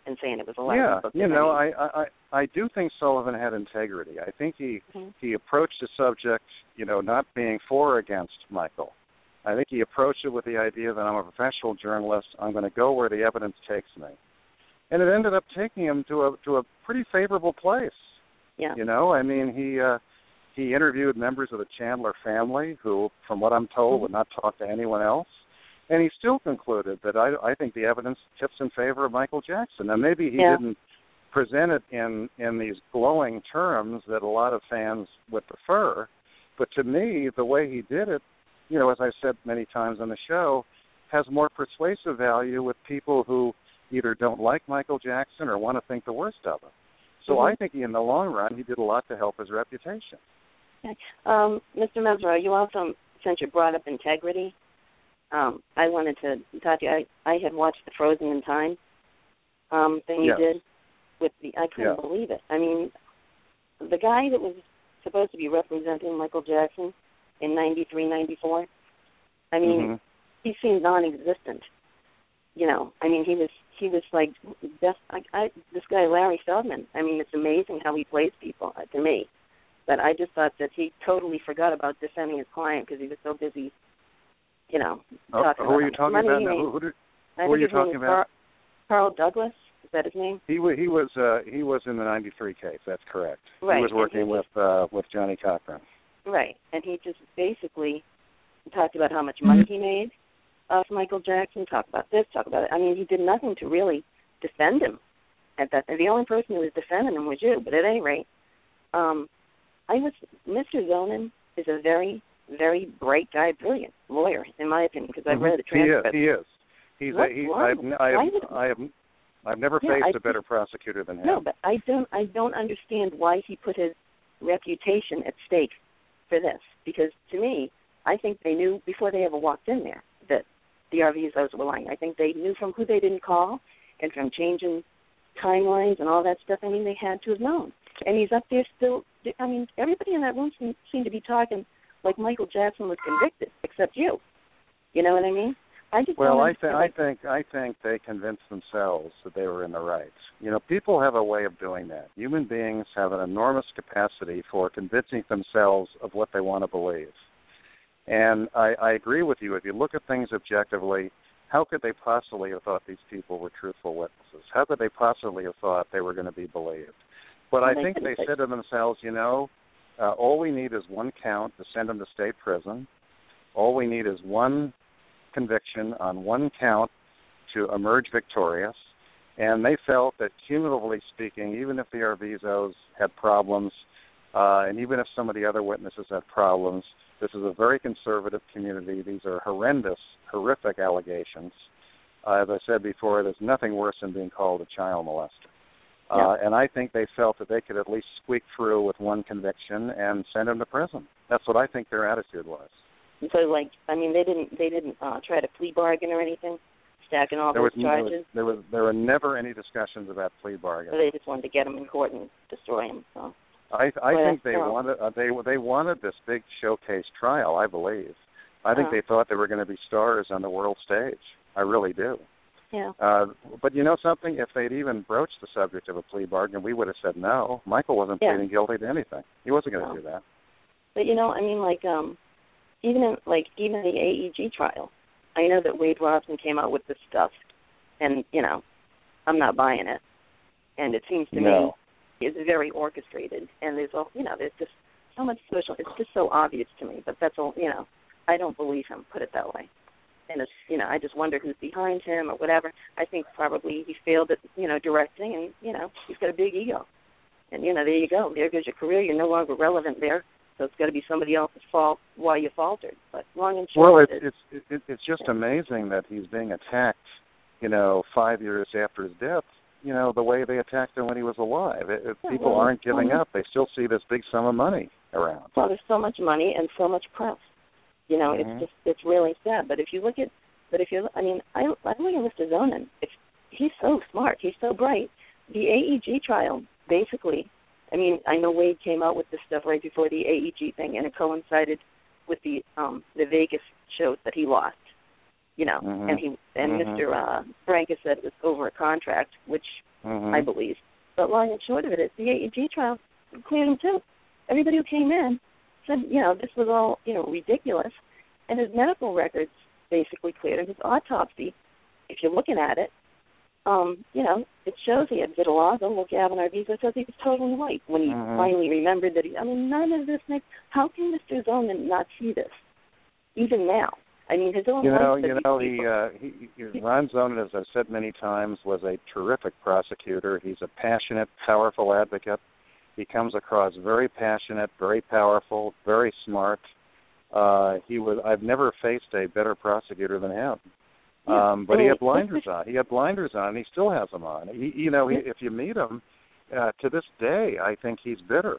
and saying it was a yeah, book. you know, I, I I I do think Sullivan had integrity. I think he Mhm. he approached the subject, you know, not being for or against Michael. I think he approached it with the idea that I'm a professional journalist. I'm going to go where the evidence takes me, and it ended up taking him to a to a pretty favorable place. Yeah. You know, I mean, he uh, he interviewed members of the Chandler family who, from what I'm told, would not talk to anyone else. And he still concluded that I, I think the evidence tips in favor of Michael Jackson. Now, maybe he Yeah. didn't present it in in these glowing terms that a lot of fans would prefer, but to me, the way he did it, you know, as I've said many times on the show, has more persuasive value with people who either don't like Michael Jackson or want to think the worst of him. So Mhm. I think in the long run, he did a lot to help his reputation. Okay. Um, Mr. Mesereau, you also, since you brought up integrity, um, I wanted to talk to you. I, I had watched the Frozen in Time um, thing you Yes. did with the. I couldn't Yeah. believe it. I mean, the guy that was supposed to be representing Michael Jackson in '93, '94. I mean, Mhm. he seemed non-existent. You know, I mean, he was he was like best. I, I this guy Larry Feldman. I mean, it's amazing how he plays people uh, to me. But I just thought that he totally forgot about defending his client because he was so busy. You know, Oh, who are you talking money about now? Who, who, did, who are you talking about? Carl, Carl Douglas. Is that his name? He was he was uh he was in the '93 case. That's correct. Right, He was working he with uh with Johnnie Cochran. Right, and he just basically talked about how much money he made off Michael Jackson. Talk about this, talk about it. I mean, he did nothing to really defend him. At that, and the only person who was defending him was you. But at any rate, um, I was Mr. Zonen is a very, very bright guy, brilliant lawyer, in my opinion, because I've read the Mm-hmm. he is. He is. He's What? a, he? I've, n- I Why have, I have I've never Yeah, faced I a better prosecutor than him. No, but I don't I don't understand why he put his reputation at stake for this. Because to me, I think they knew before they ever walked in there that the Arvizos were lying. I think they knew from who they didn't call and from changing timelines and all that stuff. I mean, they had to have known. And he's up there still. I mean, everybody in that room seemed, seemed to be talking like Michael Jackson was convicted, except you. You know what I mean? I just Well, I think. I think I think they convinced themselves that they were in the right. You know, people have a way of doing that. Human beings have an enormous capacity for convincing themselves of what they want to believe. And I, I agree with you. If you look at things objectively, how could they possibly have thought these people were truthful witnesses? How could they possibly have thought they were going to be believed? But I think they said to themselves, you know, uh, all we need is one count to send them to state prison. All we need is one conviction on one count to emerge victorious. And they felt that cumulatively speaking, even if the Arvizos had problems, uh, and even if some of the other witnesses had problems, this is a very conservative community. These are horrendous, horrific allegations. Uh, as I said before, there's nothing worse than being called a child molester. Uh, and I think they felt that they could at least squeak through with one conviction and send him to prison. That's what I think their attitude was. So, like, I mean, they didn't they didn't uh, try to plea bargain or anything, stacking all there those was, there charges. was there was there were never any discussions about plea So bargaining. they just wanted to get him in court and destroy him. So I I Well, think they wanted uh, they they wanted this big showcase trial. I believe. I think Uh-huh. they thought they were going to be stars on the world stage. I really do. Yeah, Uh, but you know something? If they'd even broached the subject of a plea bargain, we would have said no. Michael wasn't Yeah. pleading guilty to anything. He wasn't going to No. do that. but you know, I mean, like, um, even in like even the AEG trial, I know that Wade Robson came out with this stuff, and you know, I'm not buying it, and it seems to me No. it's very orchestrated, and there's all you know, there's just so much social. It's just so obvious to me, but that's all you know. I don't believe him. Put it that way. And it's you know, I just wonder who's behind him or whatever. I think probably he failed at you know directing, and you know he's got a big ego. And you know, there you go. There goes your career. You're no longer relevant there. So it's got to be somebody else's fault why you faltered. But long and short, Well, of it's it, it's it, it's just amazing that he's being attacked. You know, five years after his death. You know, the way they attacked him when he was alive. It, it, Yeah, people well, aren't giving um, up. They still see this big sum of money around. well, there's so much money and so much press. You know, Mhm. it's just it's really sad. But if you look at, but if you, I mean, I I look at Mr. Zonen. If he's so smart, he's so bright. The AEG trial, basically, I mean, I know Wade came out with this stuff right before the AEG thing, and it coincided with the um the Vegas shows that he lost. You know, Mhm. and he and Mhm. Mr. uh Branca said it was over a contract, which Mhm. I believe. But long and short of it it is the AEG trial cleared him too. Everybody who came in said, you know, this was all, you know, ridiculous. And his medical records basically cleared him. His autopsy, if you're looking at it, um, you know, it shows he had vitiligo. Well, Gavin Arvizo says he was totally white when he Mhm. finally remembered that he, I mean, none of this makes, how can Mr. Zonen not see this? Even now. I mean, his own You know, you know, he, uh, he, he Ron Zonen, as I've said many times, was a terrific prosecutor. He's a passionate, powerful advocate. He comes across very passionate, very powerful, very smart. Uh, he was. I've never faced a better prosecutor than him. Um, but he had blinders on. He had blinders on, and he still has them on. He, you know, he, if you meet him, uh, to this day, I think he's bitter.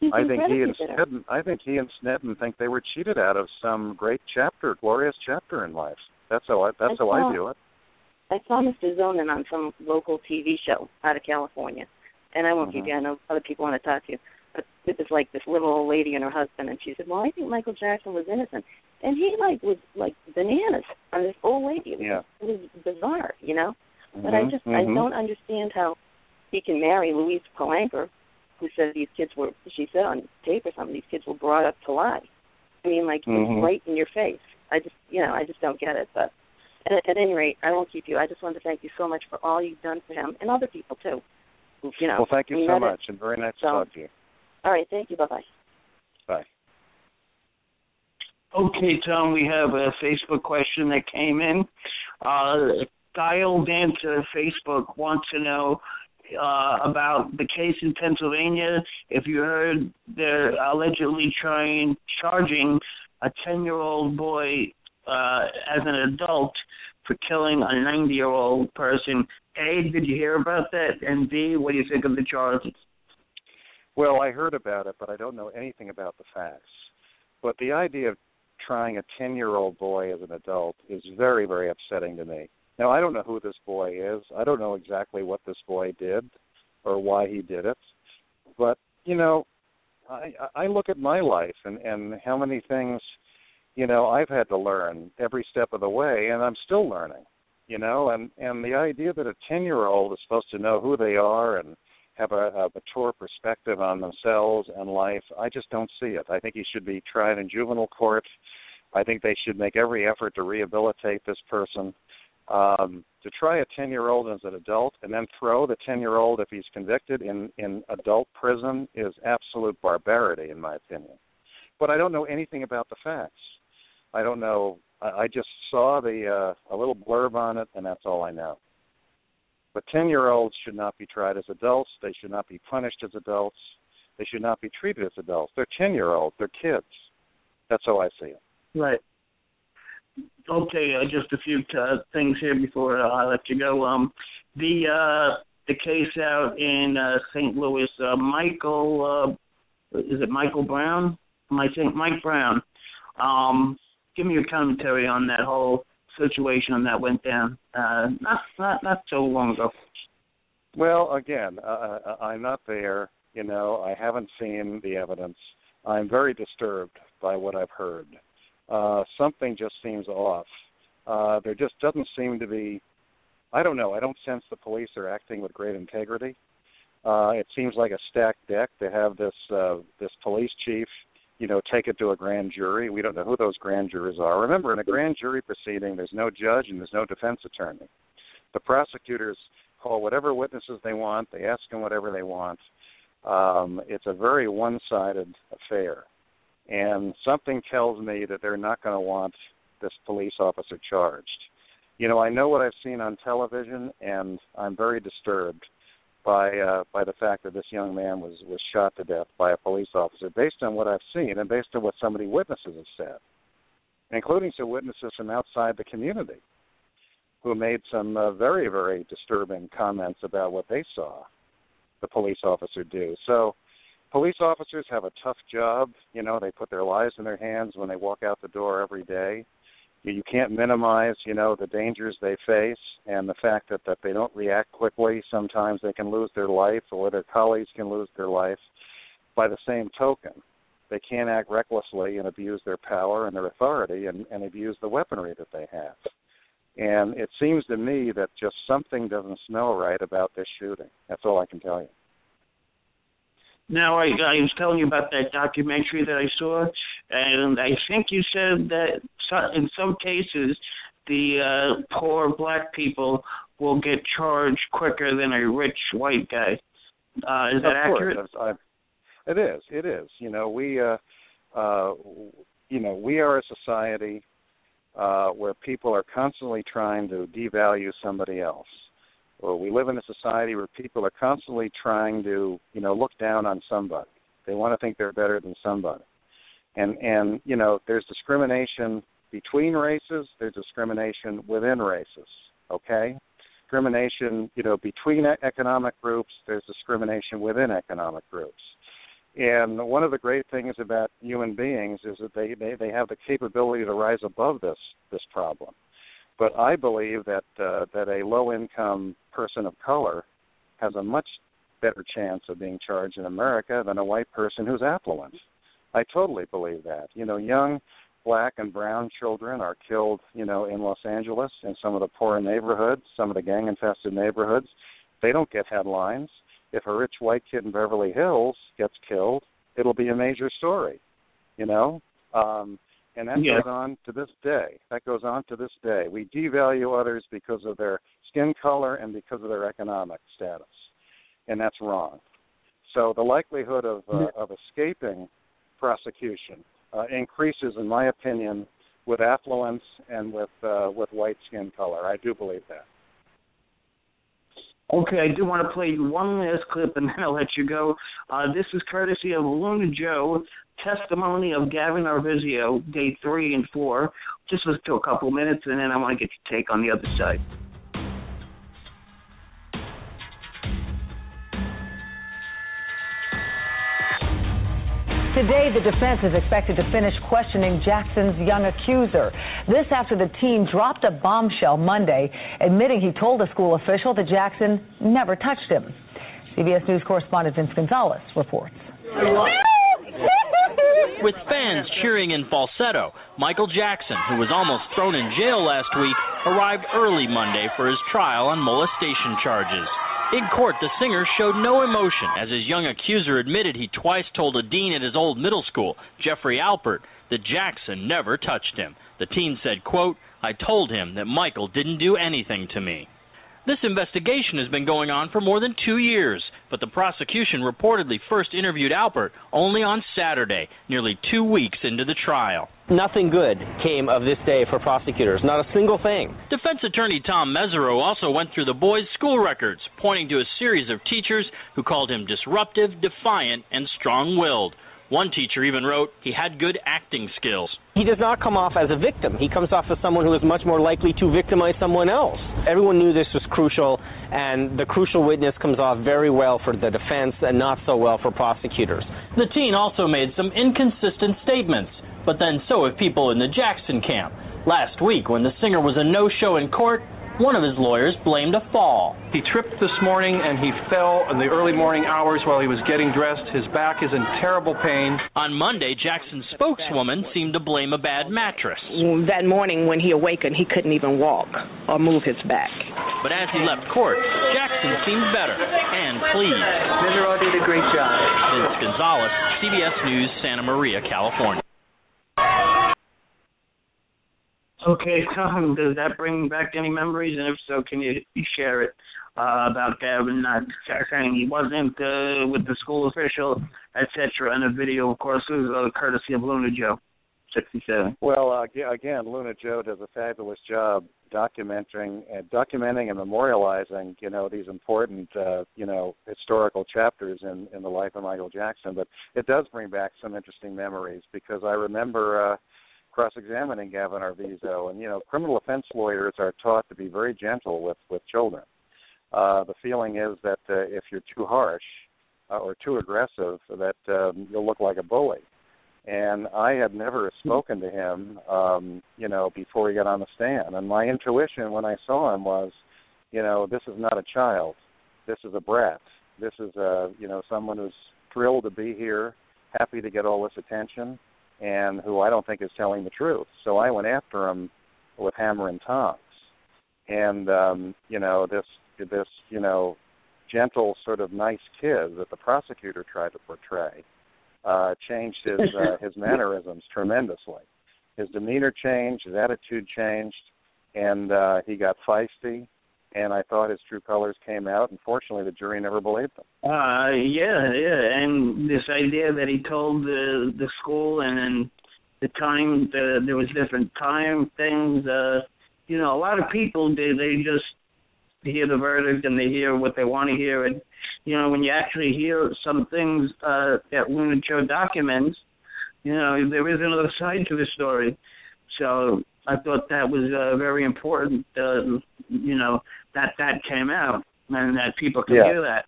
He's I think he and bitter. Sneddon, I think he and Sneddon think they were cheated out of some great chapter, glorious chapter in life. That's how I, that's how I view it. I saw Mr. Zonen on some local TV show out of California, and I won't Mm-hmm. give you. I know other people want to talk to you, but it was like this little old lady and her husband, and she said, "Well, I think Michael Jackson was innocent," and he like was like bananas on this old lady. It was, Yeah. it was bizarre, you know. But I Mhm, just I mhm. don't understand how he can marry Louise Palanker, who said these kids were. She said on tape or something, these kids were brought up to lie. I mean, like Mhm. it's right in your face. I just, you know, I just don't get it. But at, at any rate, I won't keep you. I just wanted to thank you so much for all you've done for him and other people too. Who, You know. well, thank you so that is- much, and very nice to so- talk to you. All right, thank you. Bye bye. Bye. Okay, Tom, we have a Facebook question that came in. Uh, Dial Dancer Facebook wants to know uh, about the case in Pennsylvania. If you heard they're allegedly trying charging a ten-year-old boy uh, as an adult for killing a ninety-year-old person. A, did you hear about that? And B, what do you think of the charges? Well, I heard about it, but I don't know anything about the facts. But the idea of trying a 10 year old boy as an adult is very, very upsetting to me. Now, I don't know who this boy is. I don't know exactly what this boy did or why he did it. But, you know, I, I look at my life and, and how many things, you know, I've had to learn every step of the way, and I'm still learning, you know, and, and the idea that a 10 year old is supposed to know who they are and have a, a mature perspective on themselves and life. I just don't see it. I think he should be tried in juvenile court. I think they should make every effort to rehabilitate this person. Um, to try a 10 year old as an adult and then throw the 10 year old, if he's convicted, in, in adult prison is absolute barbarity, in my opinion. But I don't know anything about the facts. I don't know. I, just saw the uh, a little blurb on it, and that's all I know. But 10 year olds should not be tried as adults. They should not be punished as adults. They should not be treated as adults. They're 10 year olds. They're kids. That's how I see it. Right. Okay, uh, just a few uh, things here before uh, I let you go. Um, the uh, the case out in uh, St. Louis, uh, Michael, uh, is it Michael Brown? I saying Mike Brown? Um, give me your commentary on that whole situation that went down. Uh, not not not so long ago. Well, again, uh, uh, I'm not there. You know, I haven't seen the evidence. I'm very disturbed by what I've heard. Uh, something just seems off. Uh, there just doesn't seem to be. I don't know. I don't sense the police are acting with great integrity. Uh, it seems like a stacked deck to have this uh, this police chief, you know, take it to a grand jury. We don't know who those grand jurors are. Remember, in a grand jury proceeding, there's no judge and there's no defense attorney. The prosecutors call whatever witnesses they want. They ask them whatever they want. Um, it's a very one-sided affair, and something tells me that they're not going to want this police officer charged. You know, I know what I've seen on television, and I'm very disturbed by uh, by the fact that this young man was was shot to death by a police officer, based on what I've seen and based on what some of the witnesses have said, including some witnesses from outside the community, who made some uh, very very disturbing comments about what they saw the police officer do. So police officers have a tough job. You know, they put their lives in their hands when they walk out the door every day. You, can't minimize, you know, the dangers they face and the fact that, that they don't react quickly. Sometimes they can lose their life or their colleagues can lose their life. By the same token, they can't act recklessly and abuse their power and their authority and, and abuse the weaponry that they have. And it seems to me that just something doesn't smell right about this shooting. That's all I can tell you. Now, I, I was telling you about that documentary that I saw, and I think you said that so- in some cases the uh, poor black people will get charged quicker than a rich white guy. Uh, is that of accurate? I've- it is. It is. You know, we, uh, uh, you know, we are a society uh, where people are constantly trying to devalue somebody else, or we live in a society where people are constantly trying to, you know, look down on somebody. They want to think they're better than somebody, and and you know, there's discrimination between races. There's discrimination within races. Okay, discrimination, you know, between economic groups. There's discrimination within economic groups. And one of the great things about human beings is that they, they, they have the capability to rise above this this problem. But I believe that uh, that a low income person of color has a much better chance of being charged in America than a white person who's affluent. I totally believe that. You know, young black and brown children are killed, you know, in Los Angeles in some of the poor neighborhoods, some of the gang infested neighborhoods. They don't get headlines. If a rich white kid in Beverly Hills gets killed, it'll be a major story. You know? Um and that Yeah. goes on to this day. That goes on to this day. We devalue others because of their skin color and because of their economic status. And that's wrong. So the likelihood of uh, of escaping prosecution uh, increases, in my opinion, with affluence and with uh, with white skin color. I do believe that. Okay, I do want to play one last clip and then I'll let you go. Uh, this is courtesy of Luna Joe, testimony of Gavin Arvizo, day three and four. Just listen to a couple minutes and then I want to get your take on the other side. Today, the defense is expected to finish questioning Jackson's young accuser. This after the teen dropped a bombshell Monday, admitting he told a school official that Jackson never touched him. CBS News correspondent Vince Gonzalez reports. With fans cheering in falsetto, Michael Jackson, who was almost thrown in jail last week, arrived early Monday for his trial on molestation charges. In court, the singer showed no emotion as his young accuser admitted he twice told a dean at his old middle school, Jeffrey Alpert, that Jackson never touched him. The teen said, quote, I told him that Michael didn't do anything to me. This investigation has been going on for more than two years, but the prosecution reportedly first interviewed Alpert only on Saturday, nearly two weeks into the trial. Nothing good came of this day for prosecutors. Not a single thing. Defense attorney Tom Mesereau also went through the boy's school records, pointing to a series of teachers who called him disruptive, defiant, and strong willed. One teacher even wrote he had good acting skills. He does not come off as a victim. He comes off as someone who is much more likely to victimize someone else. Everyone knew this was crucial, and the crucial witness comes off very well for the defense and not so well for prosecutors. The teen also made some inconsistent statements, but then so have people in the Jackson camp. Last week, when the singer was a no show in court, one of his lawyers blamed a fall. He tripped this morning and he fell in the early morning hours while he was getting dressed. His back is in terrible pain. On Monday, Jackson's spokeswoman seemed to blame a bad mattress. That morning when he awakened, he couldn't even walk or move his back. But as he left court, Jackson seemed better and pleased. Mesereau did a great job. Vince Gonzalez, CBS News, Santa Maria, California. Okay, Tom, does that bring back any memories? And if so, can you, share it uh, about Gavin not saying he wasn't uh, with the school official, etc. And the video, of course, was uh, courtesy of Luna Joe, 67. Well, uh, again, Luna Joe does a fabulous job documenting and documenting and memorializing, you know, these important, uh, you know, historical chapters in in the life of Michael Jackson. But it does bring back some interesting memories because I remember. uh cross-examining Gavin Arvizo, and you know, criminal offense lawyers are taught to be very gentle with with children. Uh, the feeling is that uh, if you're too harsh uh, or too aggressive, that um, you'll look like a bully. And I had never spoken to him, um, you know, before he got on the stand. And my intuition when I saw him was, you know, this is not a child. This is a brat. This is a, you know, someone who's thrilled to be here, happy to get all this attention and who I don't think is telling the truth. So I went after him with hammer and tongs. And um, you know, this this, you know, gentle sort of nice kid that the prosecutor tried to portray uh changed his uh, his mannerisms tremendously. His demeanor changed, his attitude changed, and uh he got feisty and I thought his true colors came out. Unfortunately, the jury never believed him. Uh, yeah, yeah, and this idea that he told the the school and then the time the, there was different time things. Uh, you know, a lot of people they they just hear the verdict and they hear what they want to hear, and you know when you actually hear some things uh, that Luna Joe documents, you know there is another side to the story. So I thought that was uh, very important. Uh, you know that that came out and that people could Yeah. hear that.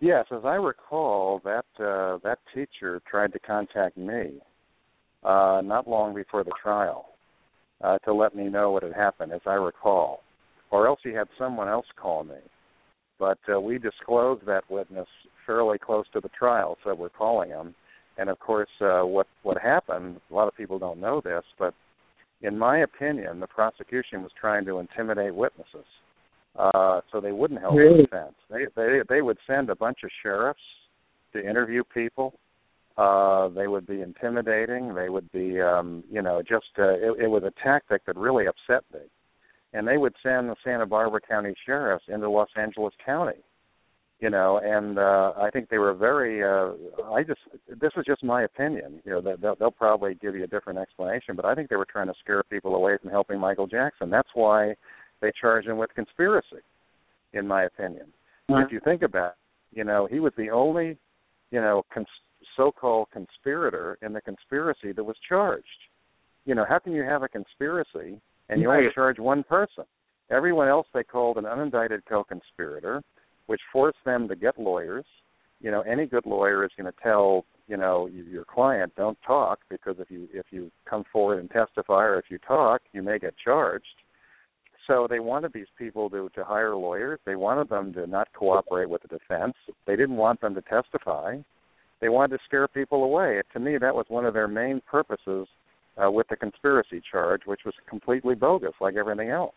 Yes, as I recall, that uh, that teacher tried to contact me uh, not long before the trial uh, to let me know what had happened, as I recall, or else he had someone else call me. but uh, we disclosed that witness fairly close to the trial, so we're calling him. And of course, uh, what what happened? A lot of people don't know this, but in my opinion, the prosecution was trying to intimidate witnesses, uh, so they wouldn't help Really? the defense. They they they would send a bunch of sheriffs to interview people. Uh, they would be intimidating. They would be, um, you know, just uh, it, it was a tactic that really upset me. And they would send the Santa Barbara County sheriffs into Los Angeles County you know and uh i think they were very uh i just this is just my opinion you know that they'll, they'll probably give you a different explanation but i think they were trying to scare people away from helping michael jackson. That's why they charged him with conspiracy in my opinion. If you think about it, you know he was the only you know cons- so-called conspirator in the conspiracy that was charged. You know how can you have a conspiracy and you only charge one person? Everyone else they called an unindicted co-conspirator which forced them to get lawyers. You know, any good lawyer is going to tell you know your client don't talk because if you if you come forward and testify or if you talk, you may get charged. So they wanted these people to to hire lawyers. They wanted them to not cooperate with the defense. They didn't want them to testify. They wanted to scare people away. To me, that was one of their main purposes uh, with the conspiracy charge, which was completely bogus, like everything else.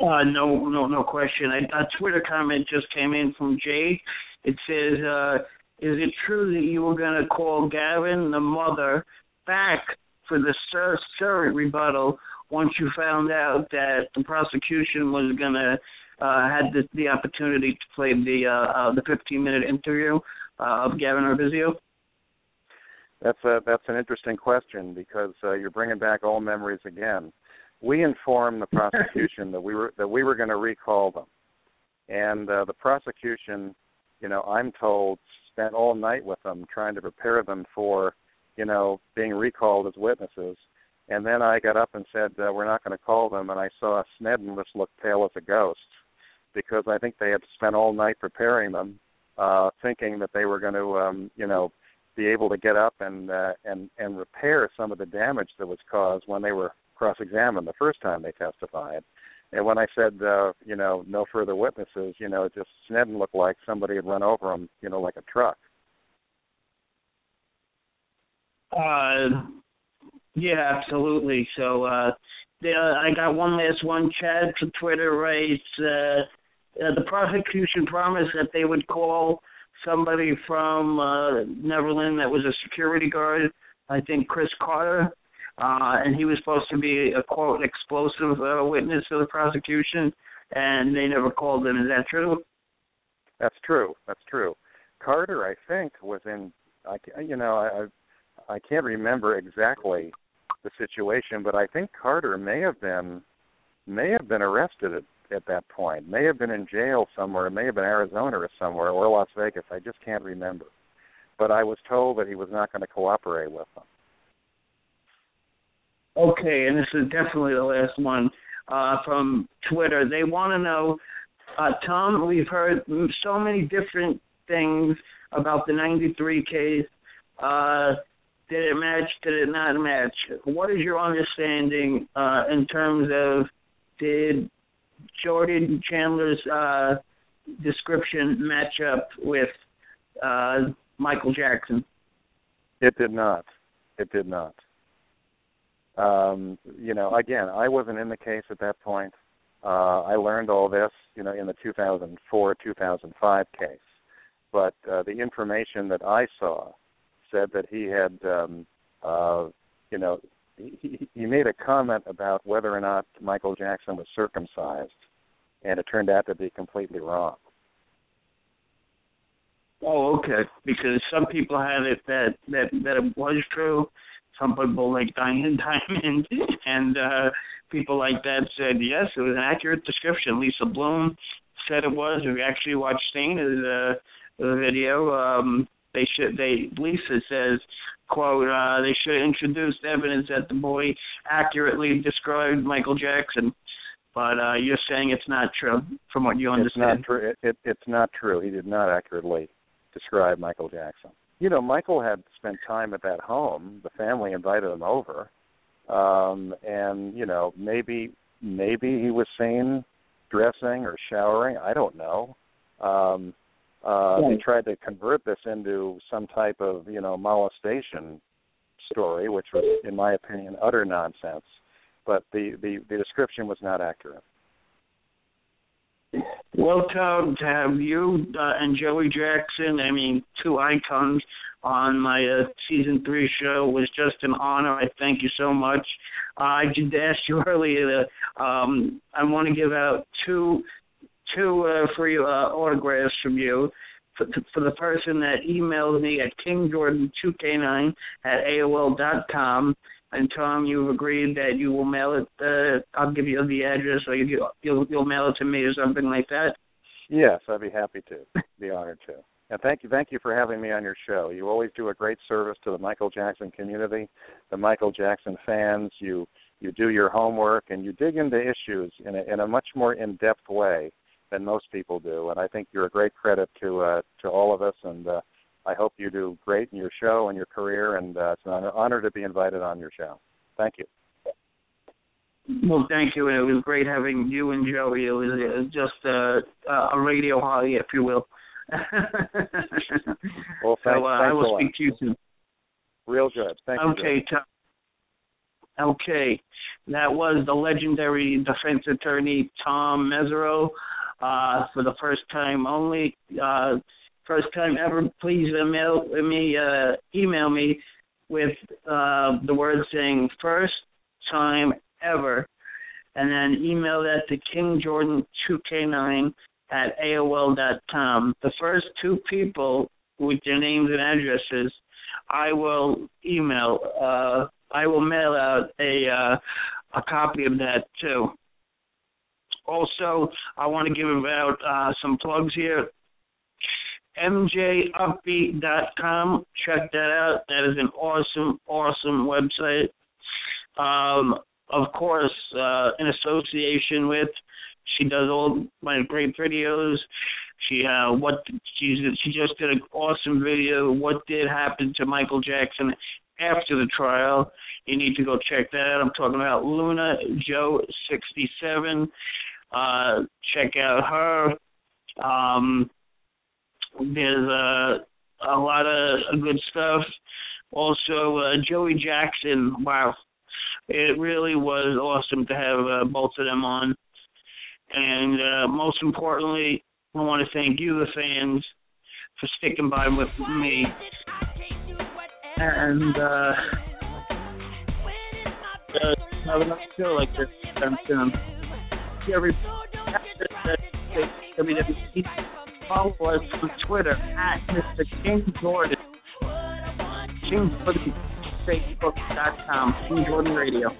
Uh, no, no, no question. A, Twitter comment just came in from Jay. It says, uh, "Is it true that you were going to call Gavin, the mother, back for the surrogate rebuttal once you found out that the prosecution was going to uh, had the, the opportunity to play the uh, uh, the 15 minute interview uh, of Gavin Arvizo?" That's a that's an interesting question because uh, you're bringing back old memories again. We informed the prosecution that we were that we were going to recall them, and uh, the prosecution, you know, I'm told spent all night with them trying to prepare them for, you know, being recalled as witnesses. And then I got up and said uh, we're not going to call them, and I saw Sneddon just look pale as a ghost because I think they had spent all night preparing them, uh, thinking that they were going to, um, you know, be able to get up and uh, and and repair some of the damage that was caused when they were cross-examined the first time they testified. And when I said, uh, you know, no further witnesses, you know, it just Sneddon looked like somebody had run over him, you know, like a truck. Uh, yeah, absolutely. So uh, the, I got one last one. Chad from Twitter writes, uh, uh, the prosecution promised that they would call somebody from uh, Neverland that was a security guard, I think Chris Carter, uh, and he was supposed to be a quote explosive uh, witness to the prosecution, and they never called him. Is that true? That's true. That's true. Carter, I think, was in. I you know I I can't remember exactly the situation, but I think Carter may have been may have been arrested at, at that point. May have been in jail somewhere. May have been Arizona or somewhere or Las Vegas. I just can't remember. But I was told that he was not going to cooperate with them. Okay, and this is definitely the last one uh, from Twitter. They want to know, uh, Tom, we've heard so many different things about the 93 case. Uh, did it match? Did it not match? What is your understanding uh, in terms of did Jordan Chandler's uh, description match up with uh, Michael Jackson? It did not. It did not. Um, you know, again, I wasn't in the case at that point. Uh, I learned all this, you know, in the 2004-2005 case. But uh, the information that I saw said that he had, um, uh, you know, he, he made a comment about whether or not Michael Jackson was circumcised, and it turned out to be completely wrong. Oh, okay. Because some people had it that that that it was true. Some people like Diane Dimond and uh people like that said yes, it was an accurate description. Lisa Bloom said it was. We actually watched Staina's uh the video. Um they should they Lisa says quote uh they should have introduced evidence that the boy accurately described Michael Jackson. But uh you're saying it's not true from what you It's understand. not true. It, it, it's not true. He did not accurately describe Michael Jackson. You know, Michael had spent time at that home. The family invited him over, um, and you know, maybe maybe he was seen dressing or showering. I don't know. Um, uh, They tried to convert this into some type of you know molestation story, which was, in my opinion, utter nonsense. But the the, the description was not accurate. Well, Tom, to have you uh, and Joey Jackson, I mean, two icons on my uh, season three show was just an honor. I thank you so much. Uh, I did ask you earlier. Um, I want to give out two two uh, free uh, autographs from you. For, for the person that emailed me at kingjordan2k9 at aol dot com, and Tom, you've agreed that you will mail it. Uh, I'll give you the address, or you, you'll you'll mail it to me, or something like that. Yes, I'd be happy to. Be honored to. And thank you, thank you for having me on your show. You always do a great service to the Michael Jackson community, the Michael Jackson fans. You you do your homework and you dig into issues in a, in a much more in-depth way than most people do. And I think you're a great credit to uh, to all of us. And uh, I hope you do great in your show and your career. And uh, it's an honor, to be invited on your show. Thank you. Well, thank you. It was great having you and Joey. It was, it was just uh, a radio holiday, if you will. well, thanks, so uh, I will a speak to you soon. Real good. Thank you. Okay, Tom. Okay, that was the legendary defense attorney Tom Mesereau uh, for the first time only. Uh, first time ever. Please email me, uh, email me with uh, the word saying first time ever, and then email that to King Jordan 2K9 at AOL dot com. The first two people with their names and addresses, I will email. Uh, I will mail out a uh, a copy of that too. Also, I want to give out uh, some plugs here. MJUpbeat.com. Check that out. That is an awesome, awesome website. Um, of course, uh, in association with, she does all my great videos. She uh, what she's she just did an awesome video. What did happen to Michael Jackson after the trial? You need to go check that out. I'm talking about Luna Joe 67. Uh, check out her. Um, there's a a lot of good stuff. Also, uh, Joey Jackson. Wow, it really was awesome to have uh, both of them on. And uh, most importantly, I want to thank you, the fans, for sticking by with me. And uh, uh, have another show like this sometime soon. Every follow us on Twitter at Mr. King Jordan. King Jordan, Facebook.com, King Jordan Radio.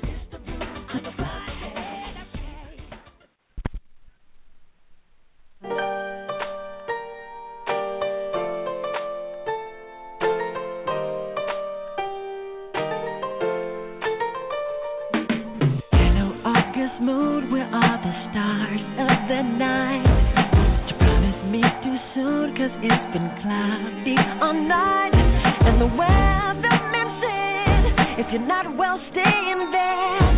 Mood, where are the stars of the night? It's been cloudy all night. And the weatherman said, if you're not well, stay in bed.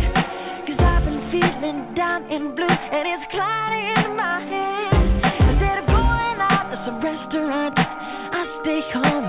Cause I've been feeling down and blue, and it's cloudy in my head. Instead of going out to some restaurant, I stay home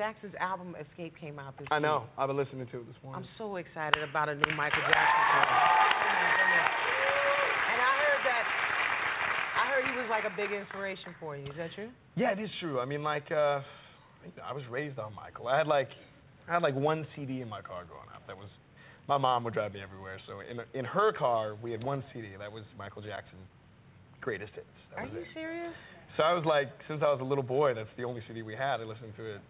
Jackson's album Xscape came out this I week. know. I've been listening to it this morning. I'm so excited about a new Michael Jackson song. And I heard that I heard he was like a big inspiration for you. Is that true? Yeah, it is true. I mean, like, uh, I was raised on Michael. I had like, I had like one CD in my car growing up. That was, my mom would drive me everywhere. So in in her car, we had one CD. That was Michael Jackson, greatest hits. That Are was you it. serious? So I was like, since I was a little boy, that's the only CD we had. I listened to it.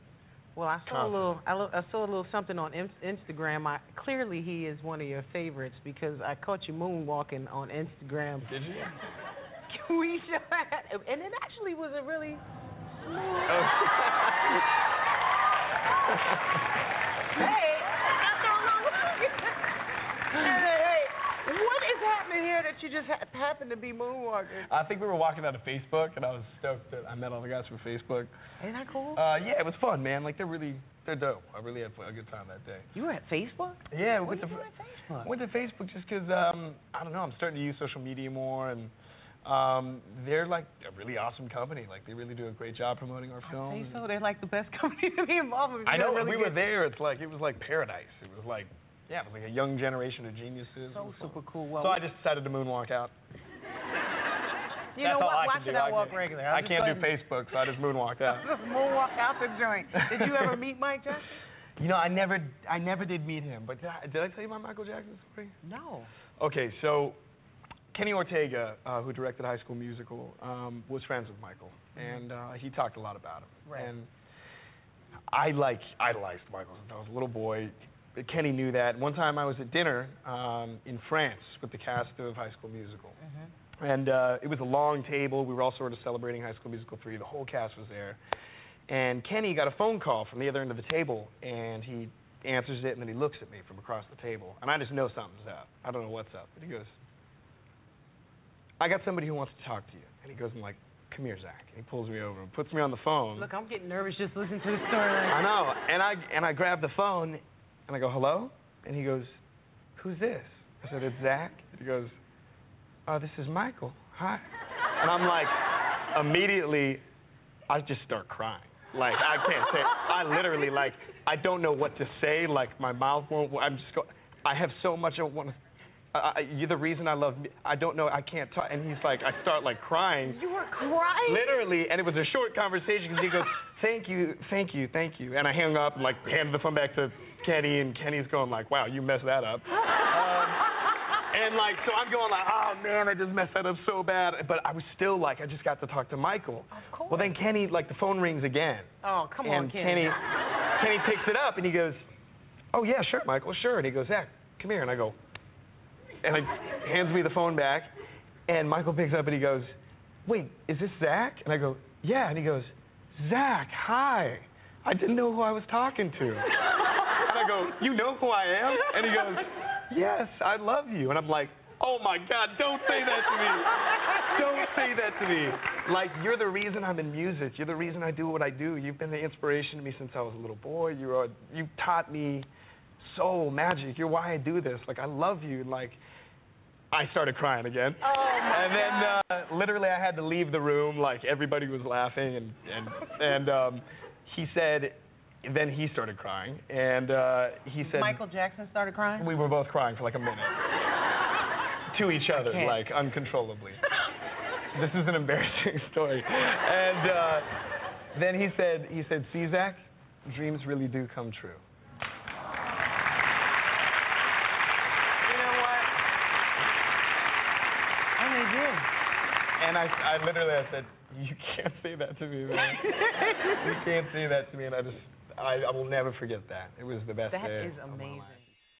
Well, I saw a little I, lo- I saw a little something on in- Instagram. I clearly he is one of your favorites because I caught you moonwalking on Instagram. Did you? Can we show that? And it actually was a really smooth. hey, oh I don't know. hey, hey, what is happening here that you just ha- happen to I think we were walking out of Facebook, and I was stoked that I met all the guys from Facebook. Ain't that cool? Uh, yeah, it was fun, man. Like they're really, they're dope. I really had a good time that day. you were at Facebook? Yeah, we What went to you doing at Facebook? went to Facebook just 'cause um, I don't know. I'm starting to use social media more, and um, they're like a really awesome company. Like they really do a great job promoting our film. Say film. so. They're like the best company to be involved with. I know. Really we were there. It's like it was like paradise. It was like yeah, it was like a young generation of geniuses. So It was fun. super cool. Well, so I just decided to moonwalk out. You know That's all what? I Why should do. I I walk can- regular? I just can't do Facebook, so I just moonwalked out. and- Moonwalk out the joint. Did you ever meet Mike Jackson? You know, I never, I never did meet him. But did I, did I tell you my Michael Jackson story? No. Okay, so Kenny Ortega, uh, who directed High School Musical, um, was friends with Michael, and uh, he talked a lot about him. Right. And I like idolized Michael since I was a little boy. Kenny knew that. One time I was at dinner um, in France with the cast of High School Musical. And uh, it was a long table. We were all sort of celebrating High School Musical 3. The whole cast was there. And Kenny got a phone call from the other end of the table, and he answers it, and then he looks at me from across the table. And I just know something's up. I don't know what's up. But he goes, I got somebody who wants to talk to you. And he goes, I'm like, come here, Zac. And he pulls me over and puts me on the phone. Look, I'm getting nervous just listening to the story. I know. And I and I grab the phone and I go, "Hello?" And he goes, "Who's this?" I said, "It's Zac." He goes, "Oh, this is Michael. Hi." And I'm like, immediately, I just start crying. Like I can't say. I literally like I don't know what to say. Like my mouth won't. I'm just go. I have so much I want to. I, I, you're the reason I love. I don't know. I can't talk. And he's like, I start like crying. You were crying. Literally, and it was a short conversation because he goes, "Thank you, thank you, thank you," and I hung up and like handed the phone back to Kenny, and Kenny's going like, "Wow, you messed that up." um, and like, so I'm going like, "Oh man, I just messed that up so bad," but I was still like, I just got to talk to Michael. Of course. Well, then Kenny, like, the phone rings again, Oh, come and on, Kenny. Kenny, Kenny picks it up and he goes, "Oh yeah, sure, Michael, sure." And he goes, "Zac, come here," and I go, and he hands me the phone back, and Michael picks up and he goes, "Wait, is this Zac?" And I go, "Yeah," and he goes, "Zac, hi. I didn't know who I was talking to." and I go, "You know who I am?" And he goes, "Yes, I love you." And I'm like, "Oh my God, don't say that to me." Don't say that to me. Like, you're the reason I'm in music. You're the reason I do what I do. You've been the inspiration to me since I was a little boy. You are, you taught me soul magic. You're why I do this. Like, I love you. Like, I started crying again. Oh my and then uh, literally I had to leave the room. Like everybody was laughing, and and and um, he said, then he started crying, and uh, he said Michael Jackson started crying. we were both crying for like a minute to each other, like uncontrollably. this is an embarrassing story. And uh, then he said, he said, see, Zac, dreams really do come true. You know what? I mean, yeah. And I, I literally, I said, you can't say that to me, man. you can't say that to me, and I just, I, I will never forget that. It was the best That day is of my life. amazing.